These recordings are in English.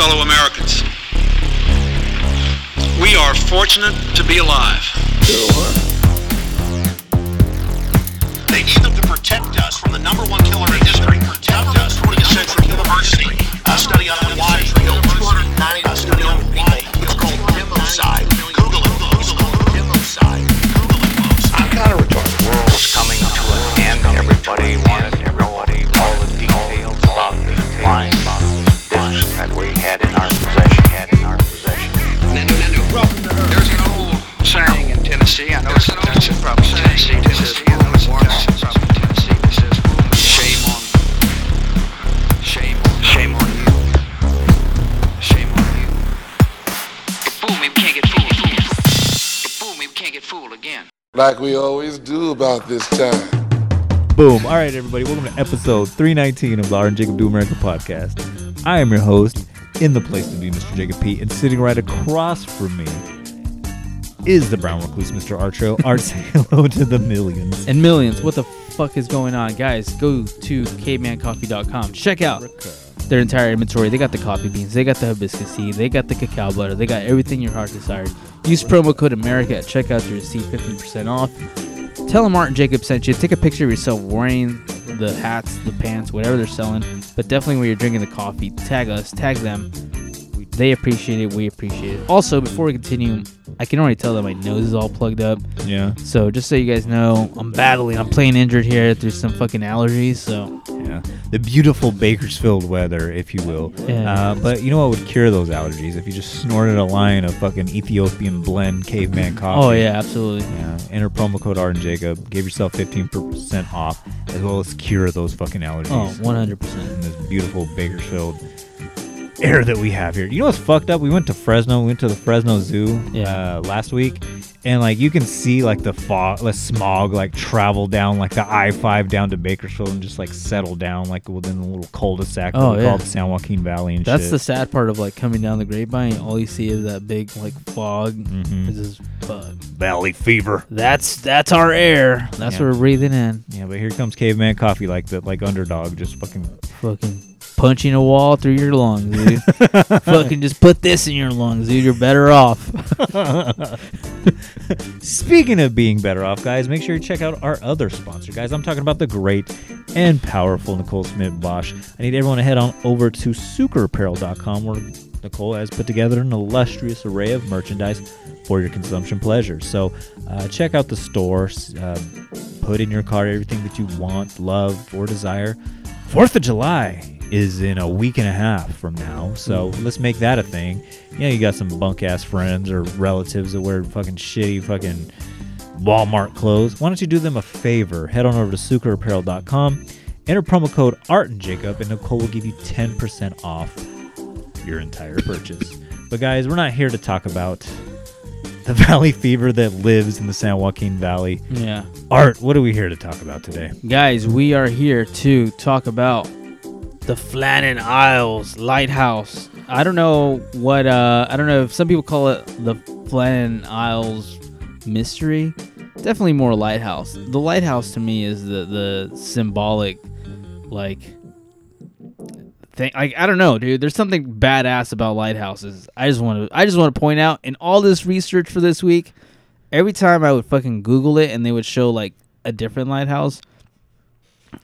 fellow Americans, we are fortunate to be alive. They need them to protect us from the number one killer in history. Protect us from the Central University. A study on like we always do about this time. Boom. All right, everybody. Welcome to episode 319 of the Art and Jacob Do America podcast. I am your host, in the place to be, Mr. Jacob P. And sitting right across from me is the brown recluse, Mr. Archo. Art, say hello to the millions. and millions. What the fuck is going on, guys? Go to cavemancoffee.com. Check out their entire inventory. They got the coffee beans, they got the hibiscus tea, they got the cacao butter, they got everything your heart desires. Use promo code America at checkout to receive 15% off. Tell them Art and Jacob sent you. Take a picture of yourself wearing the hats, the pants, whatever they're selling. But definitely when you're drinking the coffee, tag us, tag them. They appreciate it. We appreciate it. Also, before we continue, I can already tell that my nose is all plugged up. Yeah. So just so you guys know, I'm battling. I'm playing injured here through some fucking allergies. So Yeah. The beautiful Bakersfield weather, if you will. Yeah. Uh, but you know what would cure those allergies? If you just snorted a line of fucking Ethiopian blend caveman coffee. oh yeah, absolutely. Yeah, enter promo code Art and Jacob. Give yourself 15% off, as well as cure those fucking allergies. Oh, 100 percent. in this beautiful Bakersfield air that we have here. You know what's fucked up? We went to Fresno. We went to the Fresno Zoo Yeah. uh, last week, and like you can see like the fog, the smog, like travel down like the I five down to Bakersfield and just like settle down like within the little cul-de-sac Oh, yeah. call the San Joaquin Valley and That's shit. the sad part of like coming down the grapevine. All you see is that big like fog. Mhm. It's just bug. Valley fever. That's that's our air. That's Yeah. what we're breathing in. Yeah, but here comes Caveman Coffee, like the like underdog, just fucking Fucking punching a wall through your lungs, dude. fucking just put this in your lungs, dude. You're better off. Speaking of being better off, guys, make sure you check out our other sponsor, guys. I'm talking about the great and powerful Nicole Smith Bosch. I need everyone to head on over to suikerapparel.com where Nicole has put together an illustrious array of merchandise for your consumption pleasure. So uh, check out the store, uh, put in your cart everything that you want, love, or desire. Fourth of July is in a week and a half from now, so mm. let's make that a thing. Yeah, you got some bunk ass friends or relatives that wear fucking shitty fucking Walmart clothes. Why don't you do them a favor? Head on over to suikerapparel.com, enter promo code Art and Jacob, and Nicole will give you 10% off your entire purchase. But guys, we're not here to talk about the valley fever that lives in the San Joaquin Valley. yeah. Art, what are we here to talk about today? Guys, we are here to talk about the Flannan Isles Lighthouse. I don't know what uh I don't know if some people call it the Flannan Isles mystery. Definitely more lighthouse. The lighthouse to me is the the symbolic like thing like I don't know, dude. There's something badass about lighthouses. I just want to I just want to point out in all this research for this week, every time I would fucking Google it and they would show like a different lighthouse,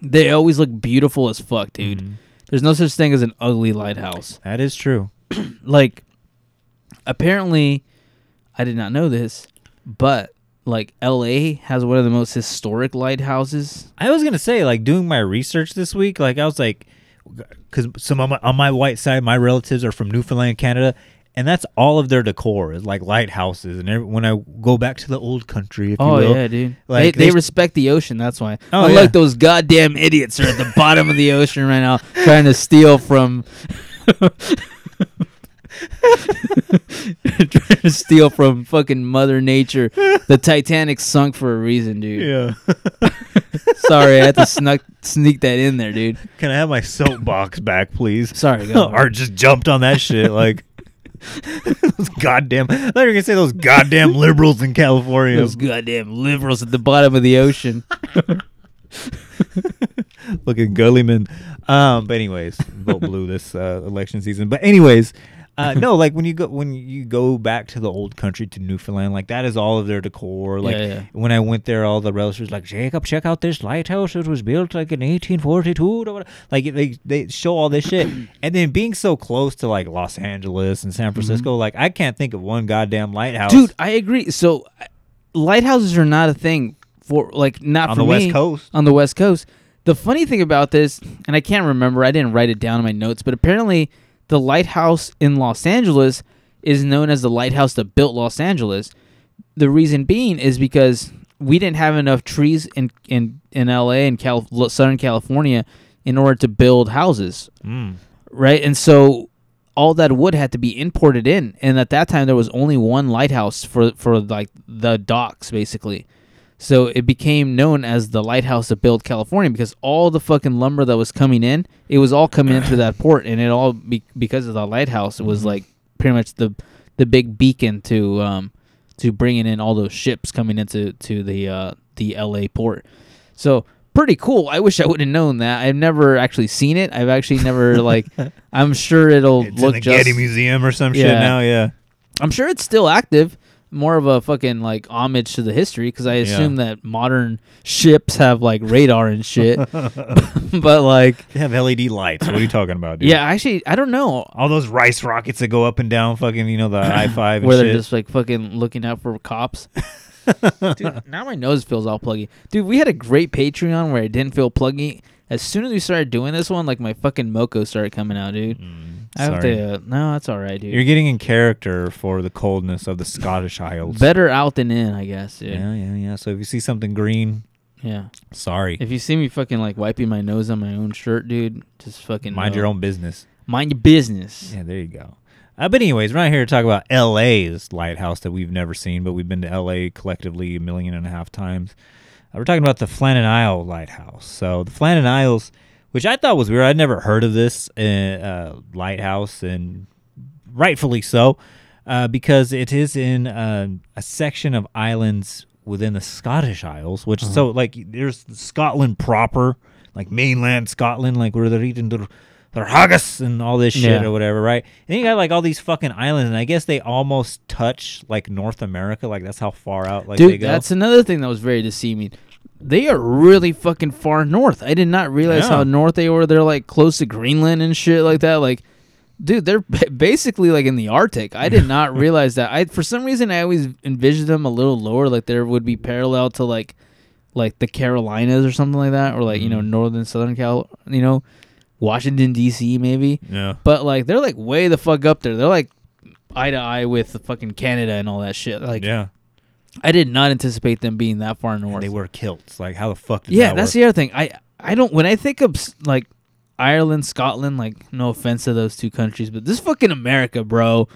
they always look beautiful as fuck, dude. There's no such thing as an ugly lighthouse. That is true. Like, apparently, I did not know this, but like L.A. has one of the most historic lighthouses. I was gonna say, like, doing my research this week, like, I was like, because some on my, on my white side, my relatives are from Newfoundland, Canada, and that's all of their decor is like lighthouses. And every, when I go back to the old country, if Oh you will, yeah, dude. Like, they, they they- respect the ocean. That's why. Oh, Unlike yeah. those goddamn idiots are at the bottom of the ocean right now, trying to steal from. trying to steal from fucking Mother Nature. The Titanic sunk for a reason, dude. yeah. Sorry, I had to snuck sneak that in there, dude. Can I have my soapbox back, please? Sorry, go. Art just jumped on that shit like. Those goddamn! I thought you were gonna say those goddamn liberals in California. Those goddamn liberals at the bottom of the ocean. Looking gullyman. Um, but anyways, vote blue this uh, election season. But anyways, uh, no, like when you go when you go back to the old country to Newfoundland, like that is all of their decor. Like Yeah, yeah. when I went there, all the relatives like Jacob, check out this lighthouse. It was built like in 1842. Like they they show all this shit, and then being so close to like Los Angeles and San Francisco, like I can't think of one goddamn lighthouse, Mm-hmm. Dude, I agree. So lighthouses are not a thing for like not On for the West Coast. On the West Coast. The funny thing about this, and I can't remember, I didn't write it down in my notes, but apparently the lighthouse in Los Angeles is known as the lighthouse that built Los Angeles. The reason being is because we didn't have enough trees in in in LA and Cal- Southern California in order to build houses Mm. right? And so all that wood had to be imported in, and at that time there was only one lighthouse for for like the docks, basically. So it became known as the lighthouse of built California because all the fucking lumber that was coming in, it was all coming in through that port, and it all be, because of the lighthouse. It was like pretty much the the big beacon to um to bringing in all those ships coming into to the uh the L.A. port. So pretty cool. I wish I would have known that. I've never actually seen it. I've actually never like. I'm sure it'll It's look in the just. Getty Museum or some shit now. Yeah. I'm sure it's still active. More of a fucking like homage to the history because I assume that modern ships have like radar and shit. but like, They have LED lights. What are you talking about, dude? yeah, actually, I don't know All those rice rockets that go up and down, fucking, you know, the I five. where they're just like fucking looking out for cops. Dude, now my nose feels all pluggy. Dude, we had a great Patreon where it didn't feel pluggy. As soon as we started doing this one, like my fucking moco started coming out, dude. Mm. I have sorry. to. Uh, no, that's all right, dude. You're getting in character for the coldness of the Scottish Isles. Better out than in, I guess. Dude. Yeah, yeah, yeah. So if you see something green, yeah. sorry. If you see me fucking like wiping my nose on my own shirt, dude, just fucking Mind know. your own business. mind your business. Yeah, there you go. Uh, but anyways, we're not here to talk about LA's lighthouse that we've never seen, but we've been to LA collectively a million and a half times. Uh, we're talking about the Flannan Isle Lighthouse. So the Flannan Isles, which I thought was weird, I'd never heard of this uh, uh, lighthouse, and rightfully so, uh, because it is in uh, a section of islands within the Scottish Isles, which so like there's Scotland proper, like mainland Scotland, like where they're eating their their haggis and all this shit Yeah. or whatever, right? And then you got like all these fucking islands, and I guess they almost touch like North America, like that's how far out like they Dude, go. that's another thing that was very deceiving. They are really fucking far north. I did not realize Yeah. how north they were. They're like close to Greenland and shit like that. Like, dude, they're basically like in the Arctic. I did not realize that. I for some reason I always envisioned them a little lower, like there would be parallel to like like the Carolinas or something like that, or like you know Mm-hmm. northern Southern Cal, you know, Washington D.C. maybe. yeah. But like they're like way the fuck up there. They're like eye to eye with the fucking Canada and all that shit. Like yeah. I did not anticipate them being that far north. And they wear kilts. Like how the fuck? Yeah, that that's work? the other thing. I I don't when I think of like Ireland, Scotland, like no offense to those two countries, but this fucking America, bro.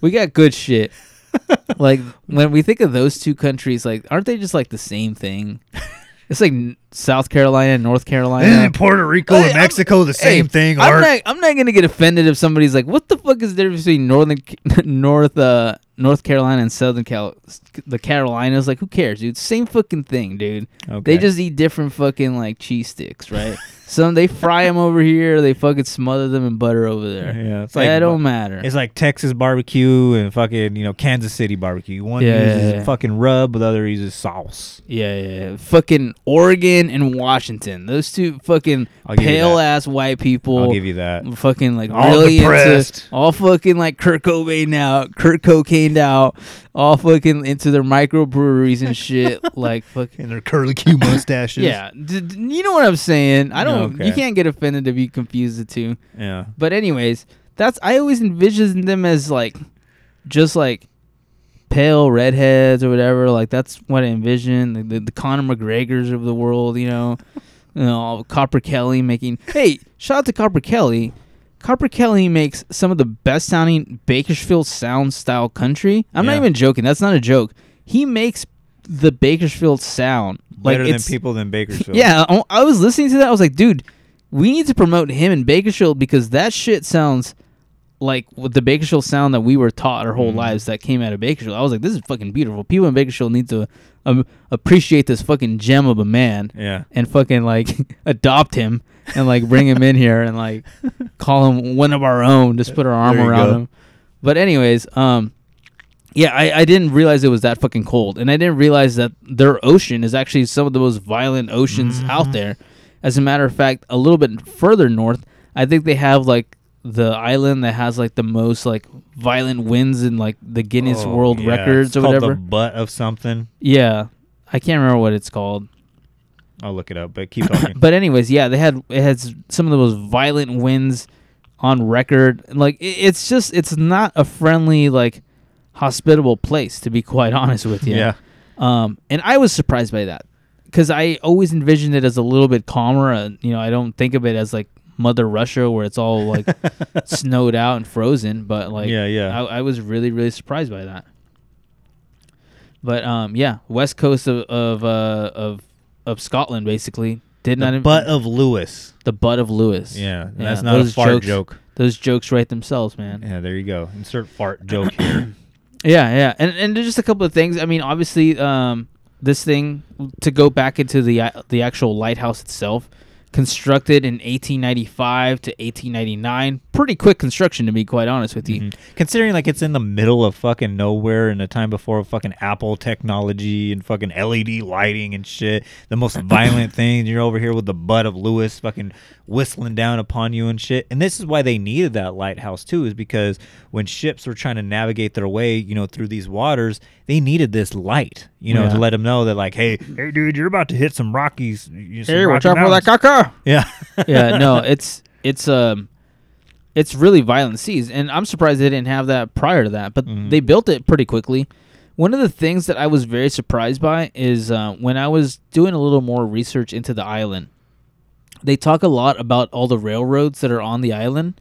We got good shit. like when we think of those two countries, like aren't they just like the same thing? It's like South Carolina and North Carolina. And Puerto Rico Hey, and I'm- Mexico, the same Hey, thing. I'm not. I'm not gonna get offended if somebody's like, "What the fuck is the difference between northern, North, uh, North Carolina and Southern Cal, the Carolinas?" Like, who cares, dude? Same fucking thing, dude. Okay. They just eat different fucking like cheese sticks, right? Some they fry them over here, they fucking smother them in butter over there. Yeah, it's that don't matter. It's like Texas barbecue and fucking you know Kansas City barbecue. One Yeah, uses yeah, fucking rub, the other uses sauce. Yeah, yeah, yeah. Fucking Oregon and Washington. Those two fucking I'll give you pale ass white people. I'll give you that. Fucking like All really depressed. into all fucking like Kurt Cobain out, Kurt cocaine out, all fucking into their microbreweries and shit. like fucking And their curly Q mustaches. yeah, d- d- you know what I'm saying. I don't. Okay. You can't get offended if you confuse the two. yeah. But anyways, that's I always envisioned them as like just like pale redheads or whatever. Like that's what I envisioned. The, the, the Conor McGregors of the world, you know, you know, Copper Kelly making. Hey, shout out to Copper Kelly. Copper Kelly makes some of the best sounding Bakersfield sound style country. I'm not even joking. That's not a joke. He makes the Bakersfield sound like Better than people than Bakersfield. yeah, I- I was listening to that. I was like, dude, we need to promote him in Bakersfield because that shit sounds like with the Bakersfield sound that we were taught our whole Mm-hmm. lives that came out of Bakersfield. I was like, this is fucking beautiful. People in Bakersfield need to um, appreciate this fucking gem of a man Yeah. and fucking like adopt him and like bring him in here and like call him one of our own. Just put our arm around go. him. But anyways, um, yeah, I, I didn't realize it was that fucking cold, and I didn't realize that their ocean is actually some of the most violent oceans Mm-hmm. out there. As a matter of fact, a little bit further north, I think they have like the island that has like the most like violent winds in like the Guinness Oh, World yeah, Records it's or whatever. The butt of something. yeah, I can't remember what it's called. I'll look it up, but keep talking. But anyways, yeah, they had it has some of the most violent winds on record. Like it, it's just it's not a friendly like hospitable place to be quite honest with you. Yeah. Um, and I was surprised by that because I always envisioned it as a little bit calmer. Uh, you know, I don't think of it as like Mother Russia where it's all like snowed out and frozen. But like, Yeah, yeah. I, I was really really surprised by that. But um, yeah, west coast of of uh, of of Scotland basically did the not butt of Lewis. the butt of Lewis. Yeah, that's not a fart jokes, joke. Those jokes write themselves, man. Yeah, there you go. Insert fart joke here. Yeah, yeah, and and just a couple of things. I mean, obviously, um, this thing to go back into the uh, the actual lighthouse itself, constructed in 1895 to 1899. Pretty quick construction, to be quite honest with you. Mhm. Considering like it's in the middle of fucking nowhere in a time before fucking Apple technology and fucking LED lighting and shit, the most violent thing. You're over here with the butt of Lewis fucking whistling down upon you and shit. And this is why they needed that lighthouse too, is because when ships were trying to navigate their way, you know, through these waters, they needed this light, you know, Yeah. to let them know that like, hey, hey, dude, you're about to hit some Rockies. you- Hey, watch out for that Mountains." caca. Yeah. yeah, no, it's it's um it's really violent seas, and I'm surprised they didn't have that prior to that. But Mhm. they built it pretty quickly. One of the things that I was very surprised by is uh, when I was doing a little more research into the island. They talk a lot about all the railroads that are on the island,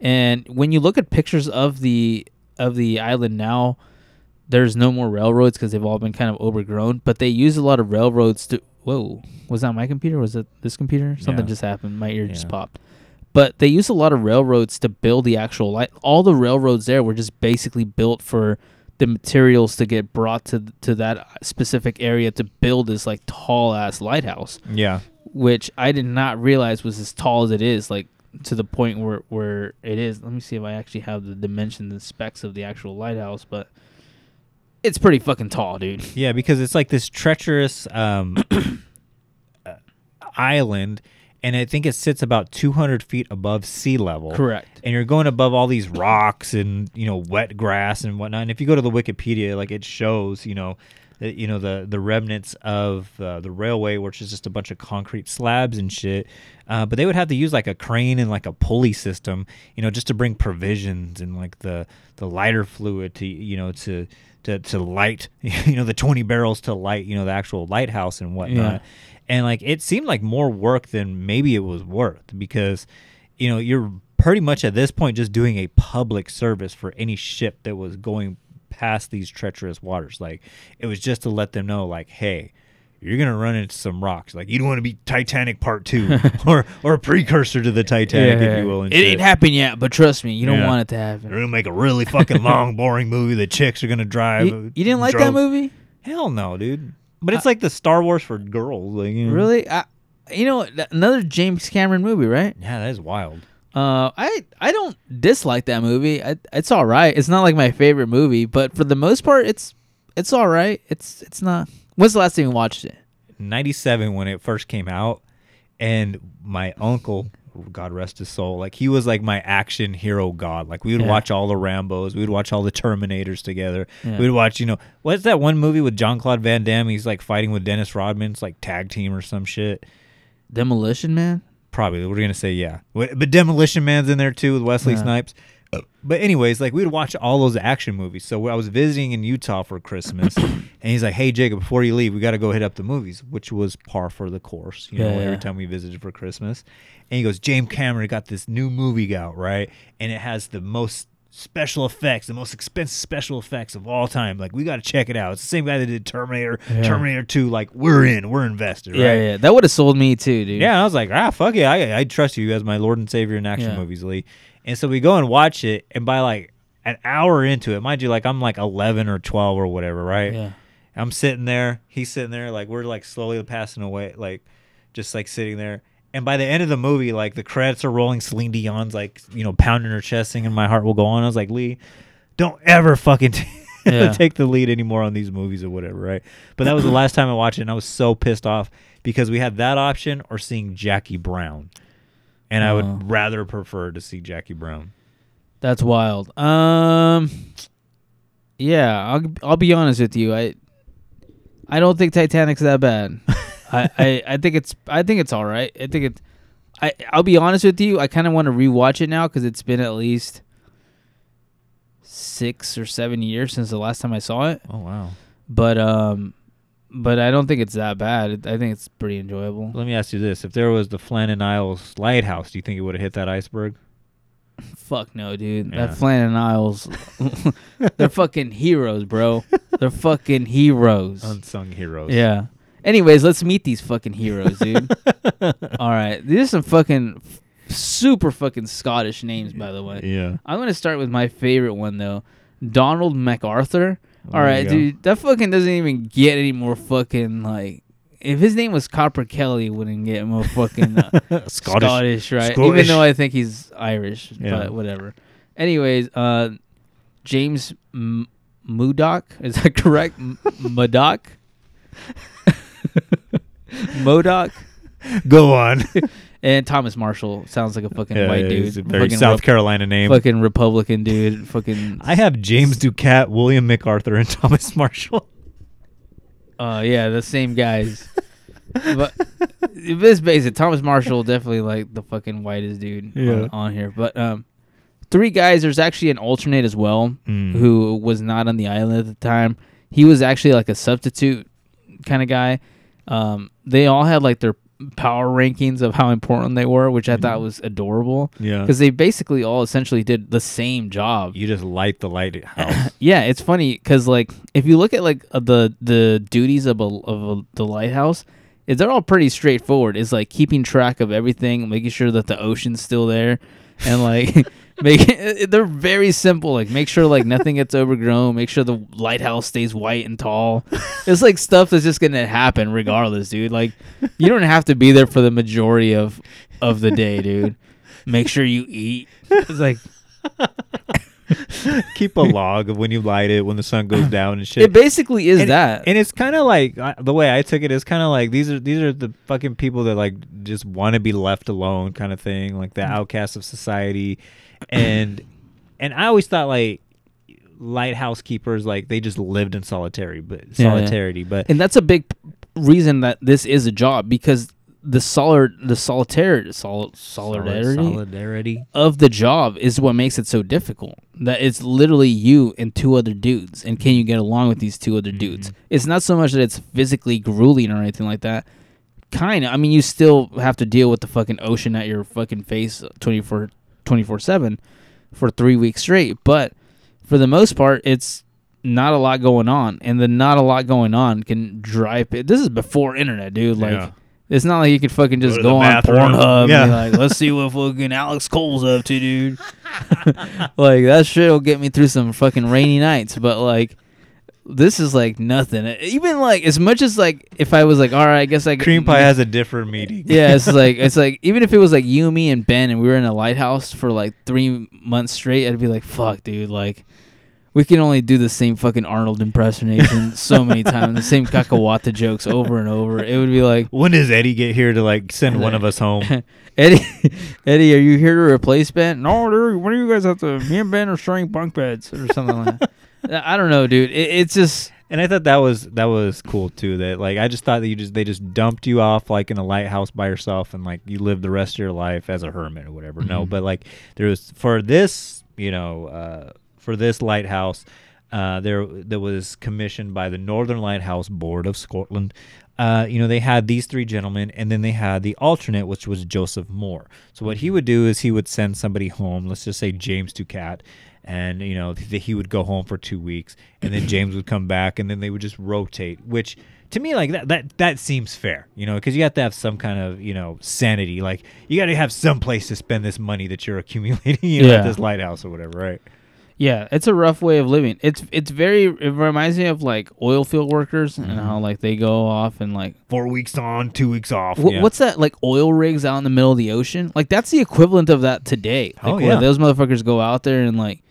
and when you look at pictures of the of the island now, there's no more railroads because they've all been kind of overgrown. But they use a lot of railroads to. Whoa, was that my computer? Was it this computer? Something Yeah. just happened. My ear just popped. But they use a lot of railroads to build the actual light. All the railroads there were just basically built for the materials to get brought to to that specific area to build this like tall ass lighthouse Yeah. Which I did not realize was as tall as it is, like to the point where where it is. Let me see if I actually have the dimensions and specs of the actual lighthouse, but it's pretty fucking tall, dude. Yeah, because it's like this treacherous um, uh, island, and I think it sits about 200 feet above sea level. Correct. And you're going above all these rocks and you know wet grass and whatnot. And if you go to the Wikipedia, like it shows, you know, you know the the remnants of uh, the railway, which is just a bunch of concrete slabs and shit. Uh, but they would have to use like a crane and like a pulley system, you know, just to bring provisions and like the the lighter fluid to you know to to to light, you know, the 20 barrels to light, you know, the actual lighthouse and whatnot. Yeah. And like it seemed like more work than maybe it was worth because you know, you're pretty much at this point just doing a public service for any ship that was going past these treacherous waters. Like it was just to let them know, like, hey, you're gonna run into some rocks. Like you don't want to be Titanic Part Two or or a precursor to the Titanic, if you will. And it shit. ain't happened yet, but trust me, you don't Yeah. want it to happen. They're gonna make a really fucking long, boring movie. The chicks are gonna drive. You, you didn't like that movie? Hell no, dude. But it's like the Star Wars for girls. Like, you know. Really? I, you know, another James Cameron movie, right? Yeah, that is wild. Uh, I I don't dislike that movie. I, it's all right. It's not like my favorite movie, but for the most part, it's it's all right. It's it's not. When's the last time you watched it? 97 when it first came out and my uncle god rest his soul like he was like my action hero god like we would Yeah. watch all the rambos we would watch all the terminators together Yeah. we would watch you know what's that one movie with jean-claude van damme he's like fighting with dennis rodman it's like tag team or some shit Demolition Man. Probably we're gonna say yeah. But demolition man's in there too with wesley Yeah. snipes. Uh, but anyways like we would watch all those action movies. So i was visiting in utah for christmas and he's like hey jacob before you leave we got to go hit up the movies which was par for the course you know Yeah, every time we visited for christmas. And he goes james cameron got this new movie out right? And it has the most special effects the most expensive special effects of all time like we got to check it out it's the same guy that did terminator Yeah. terminator 2 like we're in we're invested Yeah, right yeah. That would have sold me too, dude. yeah, I was like, ah, fuck it, I, I trust you as my Lord and Savior in action Yeah. movies, Lee. And so we go and watch it, and by like an hour into it, mind you, like I'm like 11 or 12 or whatever, right? Yeah. I'm sitting there, he's sitting there, like we're like slowly passing away, like just like sitting there. And by the end of the movie, like the credits are rolling, Celine Dion's like you know pounding her chest, singing "My Heart Will Go On." I was like, Lee, don't ever fucking t- Yeah. take the lead anymore on these movies or whatever, right? But that was the last time I watched it, and I was so pissed off because we had that option or seeing Jackie Brown, and I Oh. would rather prefer to see Jackie Brown. That's wild. Um, yeah, I'll I'll be honest with you. I I don't think Titanic's that bad. I, I I think it's I think it's all right. I think it's I I'll be honest with you. I kind of want to rewatch it now because it's been at least six or seven years since the last time I saw it. Oh wow! But um, but I don't think it's that bad. I think it's pretty enjoyable. Let me ask you this: If there was the Flannan Isles lighthouse, do you think it would have hit that iceberg? Fuck no, dude. Yeah. That Flannan Isles, they're fucking heroes, bro. They're fucking heroes. Unsung heroes. Yeah. Anyways, let's meet these fucking heroes, dude. All right, these are some fucking super fucking Scottish names, by the way. Yeah. I'm gonna start with my favorite one though, Donald MacArthur. All There right, dude, that fucking doesn't even get any more fucking like. If his name was Copper Kelly, wouldn't get more fucking uh, Scottish. Scottish, right? Scottish. Even though I think he's Irish, Yeah. but whatever. Anyways, uh, James M- is that correct? M-? Modoc Go on. and Thomas Marshall sounds like a fucking Yeah, white dude, a very fucking South Rep- Carolina name. fucking Republican dude, fucking. I have James Ducat, William MacArthur, and Thomas Marshall. Uh, yeah, the same guys. but this basic, Thomas Marshall definitely like the fucking whitest dude Yeah. on, on here. But um, three guys. There's actually an alternate as well Mm. who was not on the island at the time. He was actually like a substitute kind of guy. Um, they all had like their power rankings of how important they were, which I thought was adorable. Mm-hmm. Yeah. because they basically all essentially did the same job. You just light the lighthouse. Yeah, it's funny because like if you look at like uh, the the duties of a of a, the lighthouse, is they're all pretty straightforward. It's like keeping track of everything, making sure that the ocean's still there, and like make they're very simple. Like make sure like nothing gets overgrown. Make sure the lighthouse stays white and tall. It's like stuff that's just gonna happen regardless, dude. Like you don't have to be there for the majority of of the day, dude. Make sure you eat. It's like Keep a log of when you light it, when the sun goes down and shit. it basically is and, that. and it's kind of like uh, the way I took it is kind of like these are these are the fucking people that like just want to be left alone, kind of thing, like the outcasts of society, and and I always thought like lighthouse keepers like they just lived in solitary, but Yeah, yeah. solitarity, but and that's a big reason that this is a job because the solid the solitaire sol- solidarity solidarity. of the job is what makes it so difficult. That it's literally you and two other dudes and can you get along with these two other dudes? Mm-hmm. It's not so much that it's physically grueling or anything like that. Kind of i mean you still have to deal with the fucking ocean at your fucking face 24 24 7 for three weeks straight but for the most part it's not a lot going on and the not a lot going on can drive it this is before internet dude like Yeah. it's not like you could fucking just to go, on. Pornhub Yeah. and be like, let's see what fucking Alex Cole's up to, dude. like that shit will get me through some fucking rainy nights, but like this is like nothing. Even like as much as like if I was like, all right, I guess I Cream pie has a different meaning. yeah, it's like it's like even if it was like you, me, and Ben, and we were in a lighthouse for like three months straight, I'd be like, "Fuck, dude!" Like, we can only do the same fucking Arnold impersonation so many times, the same cacahuata jokes over and over. It would be like, When does Eddie get here to like send one of us home? Eddie, Eddie, are you here to replace Ben? No, dude. When do you guys have to? Me and Ben are sharing bunk beds or something like that. I don't know, dude. It, it's just And I thought that was that was cool too. That like I just thought that you just they just dumped you off like in a lighthouse by yourself and like you live the rest of your life as a hermit or whatever. No, but like there was for this, you know, uh, for this lighthouse, uh, there that was commissioned by the Northern Lighthouse Board of Scotland. Uh, you know, they had these three gentlemen, and then they had the alternate, which was Joseph Moore. So what he would do is he would send somebody home. Let's just say James Ducat. And you know th- he would go home for two weeks, and then James would come back, and then they would just rotate. Which to me, like that that that seems fair, you know, because you have to have some kind of you know sanity. Like you got to have some place to spend this money that you're accumulating, you know, Yeah. at this lighthouse or whatever, right? Yeah, it's a rough way of living. It's it's very it reminds me of like oil field workers and how mm-hmm. like they go off and like Four weeks on, two weeks off. Wh- yeah. What's that like oil rigs out in the middle of the ocean? Like that's the equivalent of that today. Like, Oh, where yeah. those motherfuckers go out there and like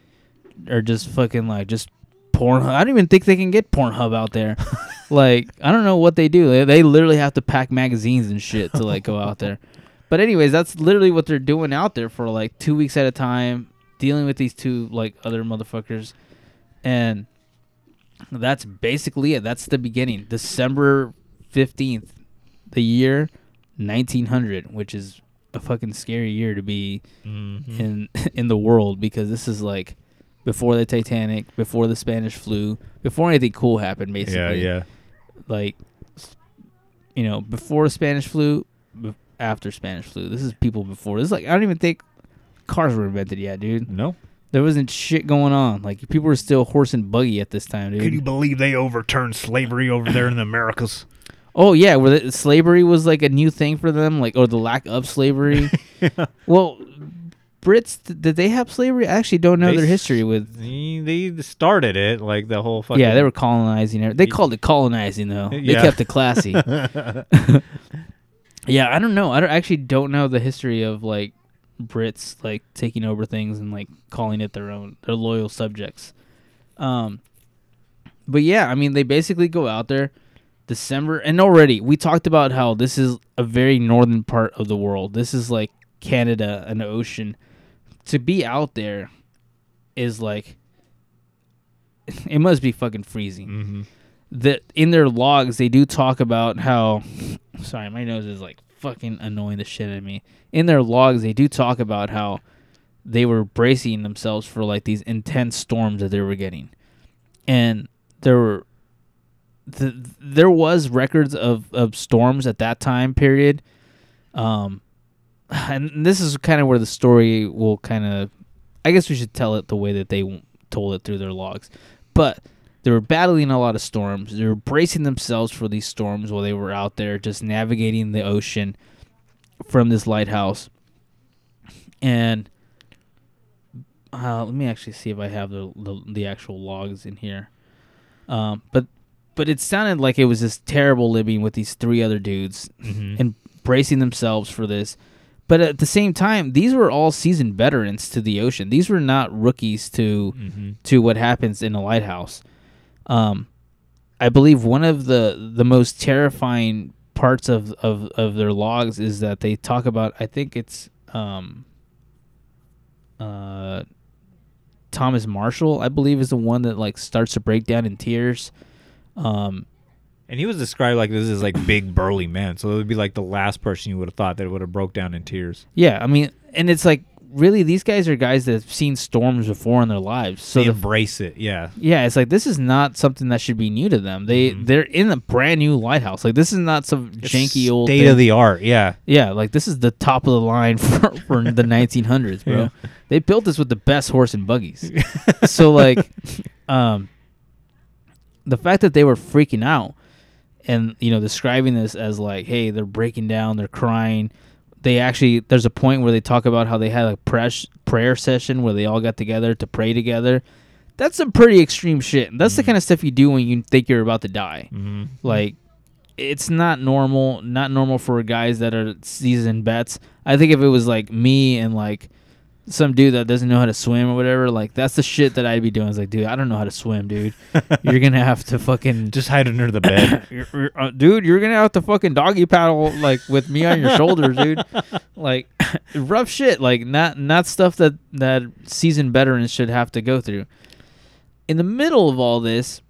are just fucking like just Pornhub. I don't even think they can get Pornhub out there. like I don't know what they do. They, they literally have to pack magazines and shit to like go out there. But anyways, that's literally what they're doing out there for like two weeks at a time, dealing with these two like other motherfuckers, and that's basically it. That's the beginning. December fifteenth, the year 1900, which is a fucking scary year to be Mhm. in in the world because this is like before the Titanic, before the Spanish flu, before anything cool happened. Yeah, Basically, yeah. yeah. like you know, before Spanish flu, after Spanish flu. This is people before. This is like I don't even think cars were invented yet, dude. No. There wasn't shit going on. Like people were still horse and buggy at this time, dude. Can you believe they overturned slavery over there in the Americas? Oh yeah, where the, slavery was like a new thing for them, like or the lack of slavery. Well, Brits did they have slavery? I actually don't know They their history with. They they started it, like the whole fucking. Yeah, they were colonizing. it. They called it colonizing though. They Yeah. kept it classy. yeah, I don't know. I don't, actually don't know the history of like Brits like taking over things and like calling it their own, their loyal subjects. Um, but yeah, I mean, they basically go out there December, and already we talked about how this is a very northern part of the world. This is like Canada, an ocean. To be out there is like it must be fucking freezing. hmm That in their logs they do talk about how sorry, my nose is like fucking annoying the shit out of me. In their logs they do talk about how they were bracing themselves for like these intense storms that they were getting. And there were th- there was records of, of storms at that time period. Um and this is kind of where the story will kind of I guess we should tell it the way that they told it through their logs. But they were battling a lot of storms. They were bracing themselves for these storms while they were out there just navigating the ocean from this lighthouse. And uh, let me actually see if I have the the, the actual logs in here. Um, but but it sounded like it was this terrible living with these three other dudes Mhm. and bracing themselves for this. But at the same time, these were all seasoned veterans to the ocean. These were not rookies to Mhm. to what happens in a lighthouse. Um, I believe one of the the most terrifying parts of, of, of their logs is that they talk about. I think it's um, uh, Thomas Marshall. I believe is the one that like starts to break down in tears. Um, And he was described like this is like big burly man, so it would be like the last person you would have thought that would have broke down in tears. yeah, I mean, and it's like really these guys are guys that have seen storms before in their lives. So they the embrace it, yeah. Yeah, it's like this is not something that should be new to them. They Mhm. they're in a brand new lighthouse. Like this is not some janky old state thing. of the art, yeah. Yeah, like this is the top of the line for, for the 1900s, bro. Yeah. They built this with the best horse and buggies. so like, um, the fact that they were freaking out and you know describing this as like, hey, they're breaking down, they're crying. They actually there's a point where they talk about how they had a press, prayer session where they all got together to pray together. That's some pretty extreme shit. That's the kind of stuff you do when you think you're about to die. Mm-hmm. Like it's not normal, not normal for guys that are seasoned vets. I think if it was like me and like some dude that doesn't know how to swim or whatever, like that's the shit that I'd be doing. It's like, dude, I don't know how to swim, dude. you're gonna have to fucking Just hide under the bed. you're, you're- uh, dude, you're gonna have to fucking doggy paddle like with me on your shoulders, dude. Like rough shit, like not not stuff that that seasoned veterans should have to go through. In the middle of all this,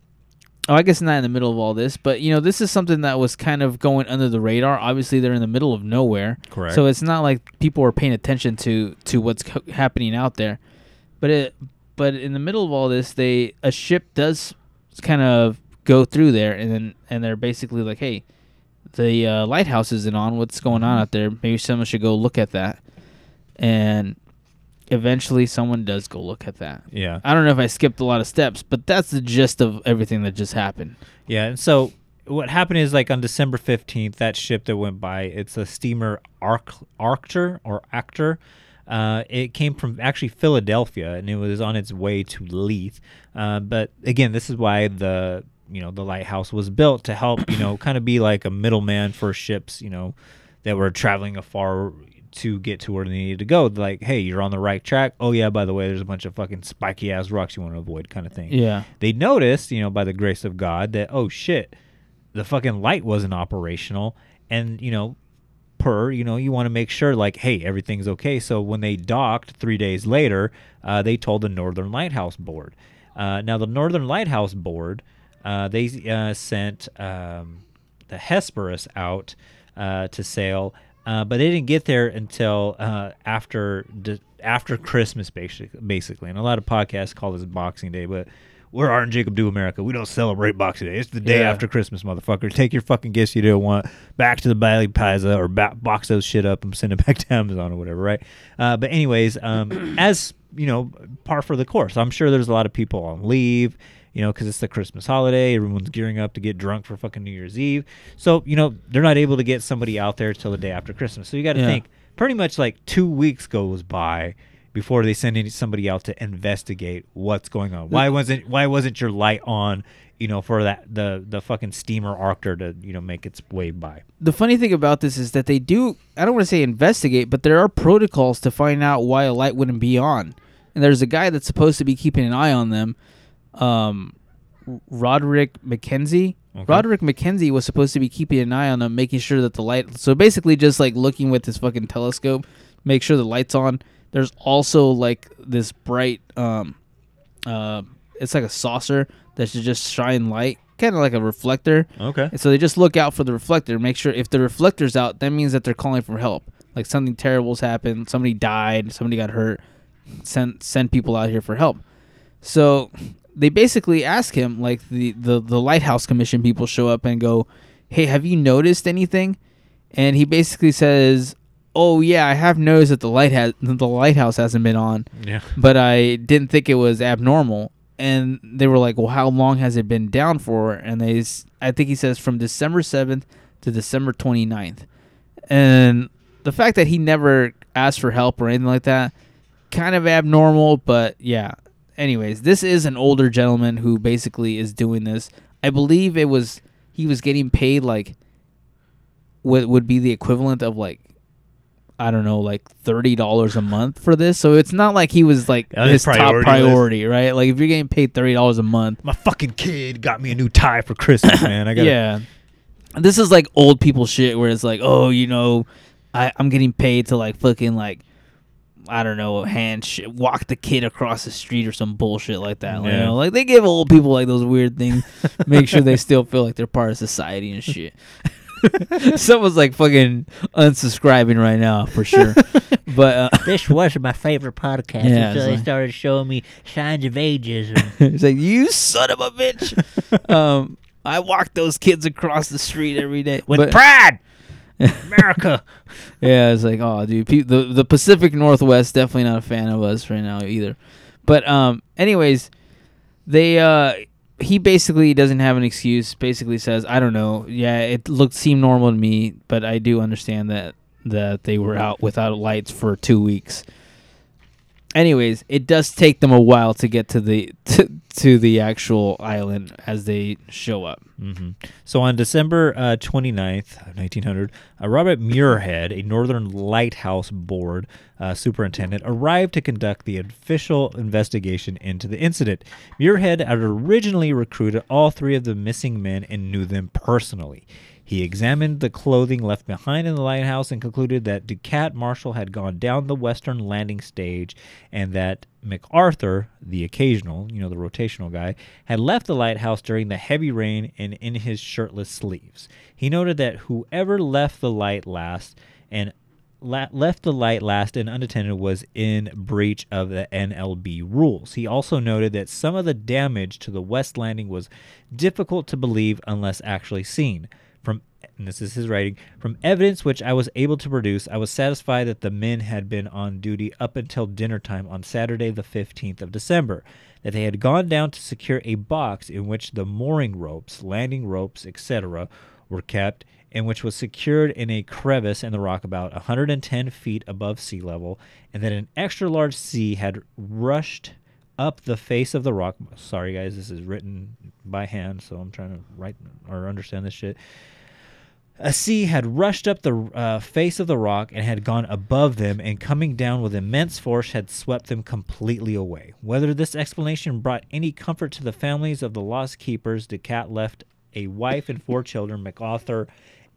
oh, I guess not in the middle of all this, but you know, this is something that was kind of going under the radar. Obviously, they're in the middle of nowhere, Correct. so it's not like people are paying attention to to what's co- happening out there. But it, but in the middle of all this, they a ship does kind of go through there, and then and they're basically like, hey, the uh, lighthouse isn't on. What's going on out there? Maybe someone should go look at that. And eventually someone does go look at that. Yeah. I don't know if I skipped a lot of steps, but that's the gist of everything that just happened. Yeah, and so what happened is like on December 15th, that ship that went by, it's a steamer Arc Arctur or Actor. Uh, it came from actually Philadelphia and it was on its way to Leith. Uh, but again, this is why the you know the lighthouse was built to help you know kind of be like a middleman for ships you know that were traveling afar to get to where they needed to go. Like, hey, you're on the right track. Oh yeah, by the way, there's a bunch of fucking spiky ass rocks you want to avoid, kind of thing Yeah. they noticed, you know, by the grace of God, that oh shit, the fucking light wasn't operational, and you know, per you know, you want to make sure like, hey, everything's okay. So when they docked three days later, uh, they told the Northern Lighthouse Board. Uh, now the Northern Lighthouse Board, uh, they uh, sent um, the Hesperus out uh, to sail, uh, but they didn't get there until uh, after after Christmas, basically. Basically, and a lot of podcasts call this Boxing Day, but we're Art and Jacob Do America. We don't celebrate Boxing Day. It's the day Yeah. after Christmas, motherfucker. Take your fucking gifts you don't want back to the Bali Pizza or ba- box those shit up and send it back to Amazon or whatever, right? Uh, but anyways, um, as you know, par for the course. I'm sure there's a lot of people on leave you know, because it's the Christmas holiday. Everyone's gearing up to get drunk for fucking New Year's Eve. So, you know, they're not able to get somebody out there till the day after Christmas. So you got to Yeah. think pretty much like two weeks goes by before they send any, somebody out to investigate what's going on. Why wasn't why wasn't your light on? You know, for that the the fucking steamer Arctur to you know make its way by. the funny thing about this is that they do I don't want to say investigate, but there are protocols to find out why a light wouldn't be on. And there's a guy that's supposed to be keeping an eye on them. Um Roderick McKenzie. Okay. Roderick McKenzie was supposed to be keeping an eye on them, making sure that the light so basically just like looking with his fucking telescope, make sure the light's on. There's also like this bright um uh it's like a saucer that should just shine light, kind of like a reflector. Okay. And so they just look out for the reflector. Make sure if the reflector's out, that means that they're calling for help. Like something terrible's happened, somebody died, somebody got hurt. Send send people out here for help. So they basically ask him, like the, the, the lighthouse commission people show up and go, Hey, have you noticed anything? And he basically says, Oh yeah, I have noticed that the light has the lighthouse hasn't been on Yeah. but I didn't think it was abnormal. And they were like, "Well, how long has it been down for?" And they, I think he says from December seventh to December 29th. And the fact that he never asked for help or anything like that, kind of abnormal. But yeah. Anyways, this is an older gentleman who basically is doing this. I believe it was he was getting paid like what would be the equivalent of like I don't know, like thirty dollars a month for this. So it's not like he was like his top priority priority, right? Like if you're getting paid thirty dollars a month, My fucking kid got me a new tie for Christmas, man. I got yeah. This is like old people shit where it's like, oh, you know, I, I'm getting paid to like fucking like I don't know, hand shit, walk the kid across the street or some bullshit like that. Like, you Yeah. know, like they give old people like those weird things, make sure they still feel like they're part of society and shit. Someone's like fucking unsubscribing right now for sure. but uh, This was my favorite podcast Yeah, until they like- started showing me signs of ageism. He's like, "You son of a bitch!" um, I walk those kids across the street every day With But- pride, America. Yeah, it's like, oh, dude, pe- the the Pacific Northwest definitely not a fan of us right now either. But um, anyways, they uh, he basically doesn't have an excuse. Basically says, I don't know. Yeah, it looked seemed normal to me, but I do understand that that they were out without lights for two weeks. Anyways, it does take them a while to get to the to, to the actual island as they show up. hmm So on December uh, 29th, of 1900, uh, Robert Muirhead, a Northern Lighthouse Board uh, superintendent, arrived to conduct the official investigation into the incident. Muirhead had originally recruited all three of the missing men and knew them personally. He examined the clothing left behind in the lighthouse and concluded that Ducat Marshall had gone down the western landing stage and that MacArthur, the occasional, you know, the rotational guy, had left the lighthouse during the heavy rain and in his shirtless sleeves. He noted that whoever left the light last and la- left the light last and unattended was in breach of the NLB rules. He also noted that some of the damage to the west landing was difficult to believe unless actually seen. And this is his writing. From evidence which I was able to produce, I was satisfied that the men had been on duty up until dinner time on Saturday, the 15th of December. That they had gone down to secure a box in which the mooring ropes, landing ropes, etc., were kept, and which was secured in a crevice in the rock about 110 feet above sea level, and that an extra large sea had rushed up the face of the rock. Sorry, guys, this is written by hand, so I'm trying to write or understand this shit. A sea had rushed up the uh, face of the rock and had gone above them, and coming down with immense force had swept them completely away. Whether this explanation brought any comfort to the families of the lost keepers, Ducat left a wife and four children. MacArthur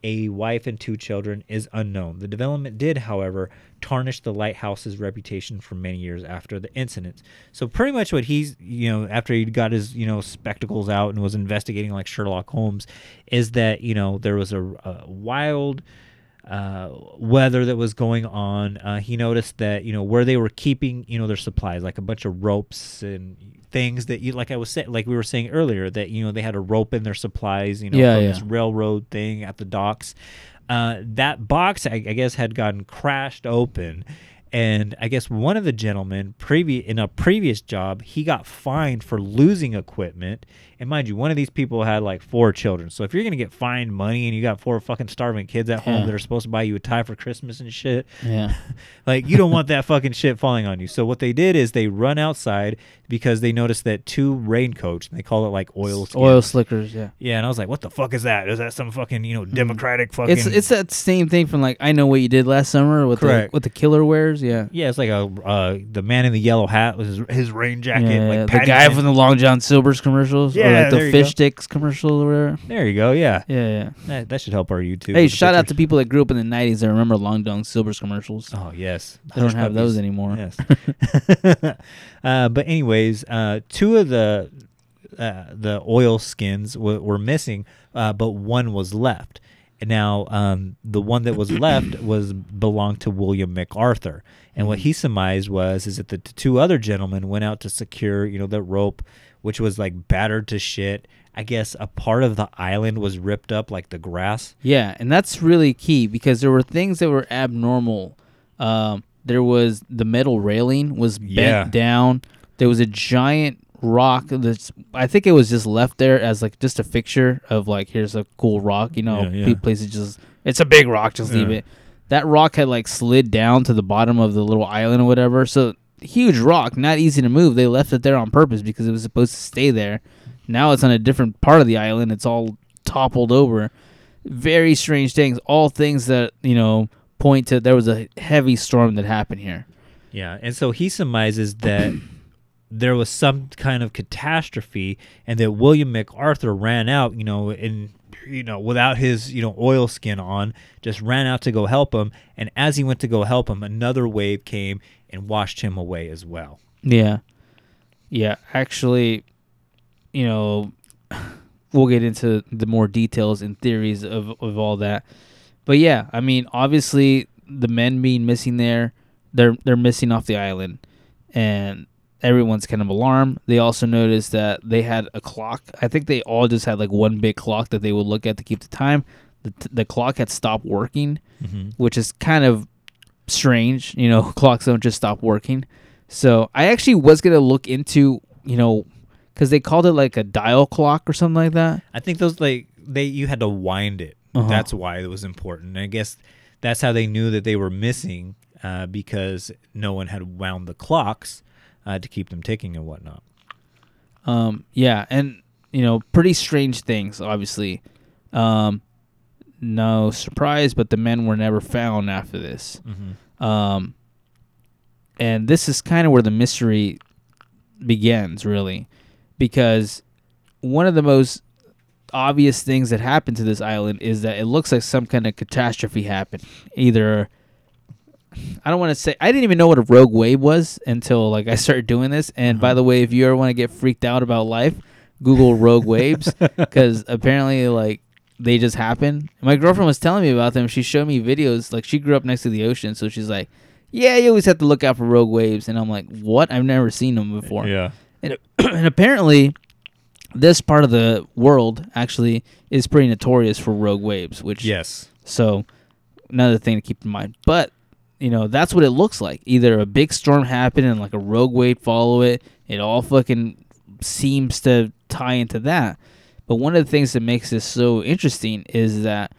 a wife and two children is unknown. The development did, however, tarnish the lighthouse's reputation for many years after the incident. So pretty much what he's, you know, after he got his, you know, spectacles out and was investigating like Sherlock Holmes, is that you know there was a, a wild uh, weather that was going on. Uh, he noticed that you know where they were keeping you know their supplies, like a bunch of ropes and things that you like I was saying, like we were saying earlier, that you know they had a rope in their supplies, you know, Yeah, from yeah. this railroad thing at the docks. Uh, that box, I, I guess, had gotten crashed open. And I guess one of the gentlemen, previ- in a previous job, he got fined for losing equipment. And mind you, one of these people had like four children. So if you're gonna get fined money and you got four fucking starving kids at home Yeah. that are supposed to buy you a tie for Christmas and shit, Yeah. like you don't want that fucking shit falling on you. So what they did is they run outside because they noticed that two raincoats, they call it like oil skins. Oil slickers. Yeah. Yeah, and I was like, what the fuck is that? Is that some fucking you know democratic fucking? It's it's that same thing from like I know what you did last summer with the with the killer wears. Yeah. yeah, it's like a uh, the man in the yellow hat with his, his rain jacket, Yeah, like the Paddington. guy from the Long John Silver's commercials, or Yeah, like the fish go. sticks commercial or whatever. There you go. Yeah, Yeah, yeah. that, that should help our YouTube. Hey, shout out to people that grew up in the '90s that remember Long John Silver's commercials. Oh yes, They don't Hush have those anymore. Yes. uh, but anyways, uh, two of the uh, the oil skins w- were missing, uh, but one was left. Now um, the one that was left was belonged to William MacArthur. And what he surmised was is that the two other gentlemen went out to secure, you know, the rope, which was like battered to shit. I guess a part of the island was ripped up, like the grass. Yeah, and that's really key because there were things that were abnormal. Um, there was the metal railing was bent Yeah. down. There was a giant rock that's I think it was just left there as like just a fixture of like here's a cool rock. You know, Yeah, yeah. places just it's a big rock, just leave it. That rock had like slid down to the bottom of the little island or whatever. So huge rock, not easy to move. They left it there on purpose because it was supposed to stay there. Now it's on a different part of the island. It's all toppled over. Very strange things. All things that you know point to there was a heavy storm that happened here. Yeah, and so he surmises that there was some kind of catastrophe, and that William MacArthur ran out, you know, in you know without his you know oil skin on, just ran out to go help him, and as he went to go help him, another wave came and washed him away as well. Yeah, yeah. Actually, you know, we'll get into the more details and theories of of all that. But yeah, I mean, obviously, the men being missing there, they're they're missing off the island, and everyone's kind of alarmed. They also noticed that they had a clock. I think they all just had like one big clock that they would look at to keep the time. The, the clock had stopped working, which is kind of strange. You know, clocks don't just stop working. So I actually was gonna look into, you know, because they called it like a dial clock or something like that. I think those like they you had to wind it. Uh-huh. That's why it was important. And I guess that's how they knew that they were missing uh, because no one had wound the clocks uh, to keep them ticking and whatnot. Um, yeah, and you know, pretty strange things. Obviously, um, no surprise, but the men were never found after this. Um, and this is kind of where the mystery begins, really, because one of the most obvious things that happened to this island is that it looks like some kind of catastrophe happened. Either I don't want to say I didn't even know what a rogue wave was until like I started doing this. And by uh-huh. the way, if you ever want to get freaked out about life, Google rogue waves because apparently like they just happen. My girlfriend was telling me about them. She showed me videos. Like she grew up next to the ocean, so she's like, "Yeah, you always have to look out for rogue waves." And I'm like, "What? I've never seen them before." Yeah. and, and apparently this part of the world actually is pretty notorious for rogue waves, which Yes. so another thing to keep in mind. But you know, that's what it looks like. Either a big storm happened and like a rogue wave follow it. It all fucking seems to tie into that. But one of the things that makes this so interesting is that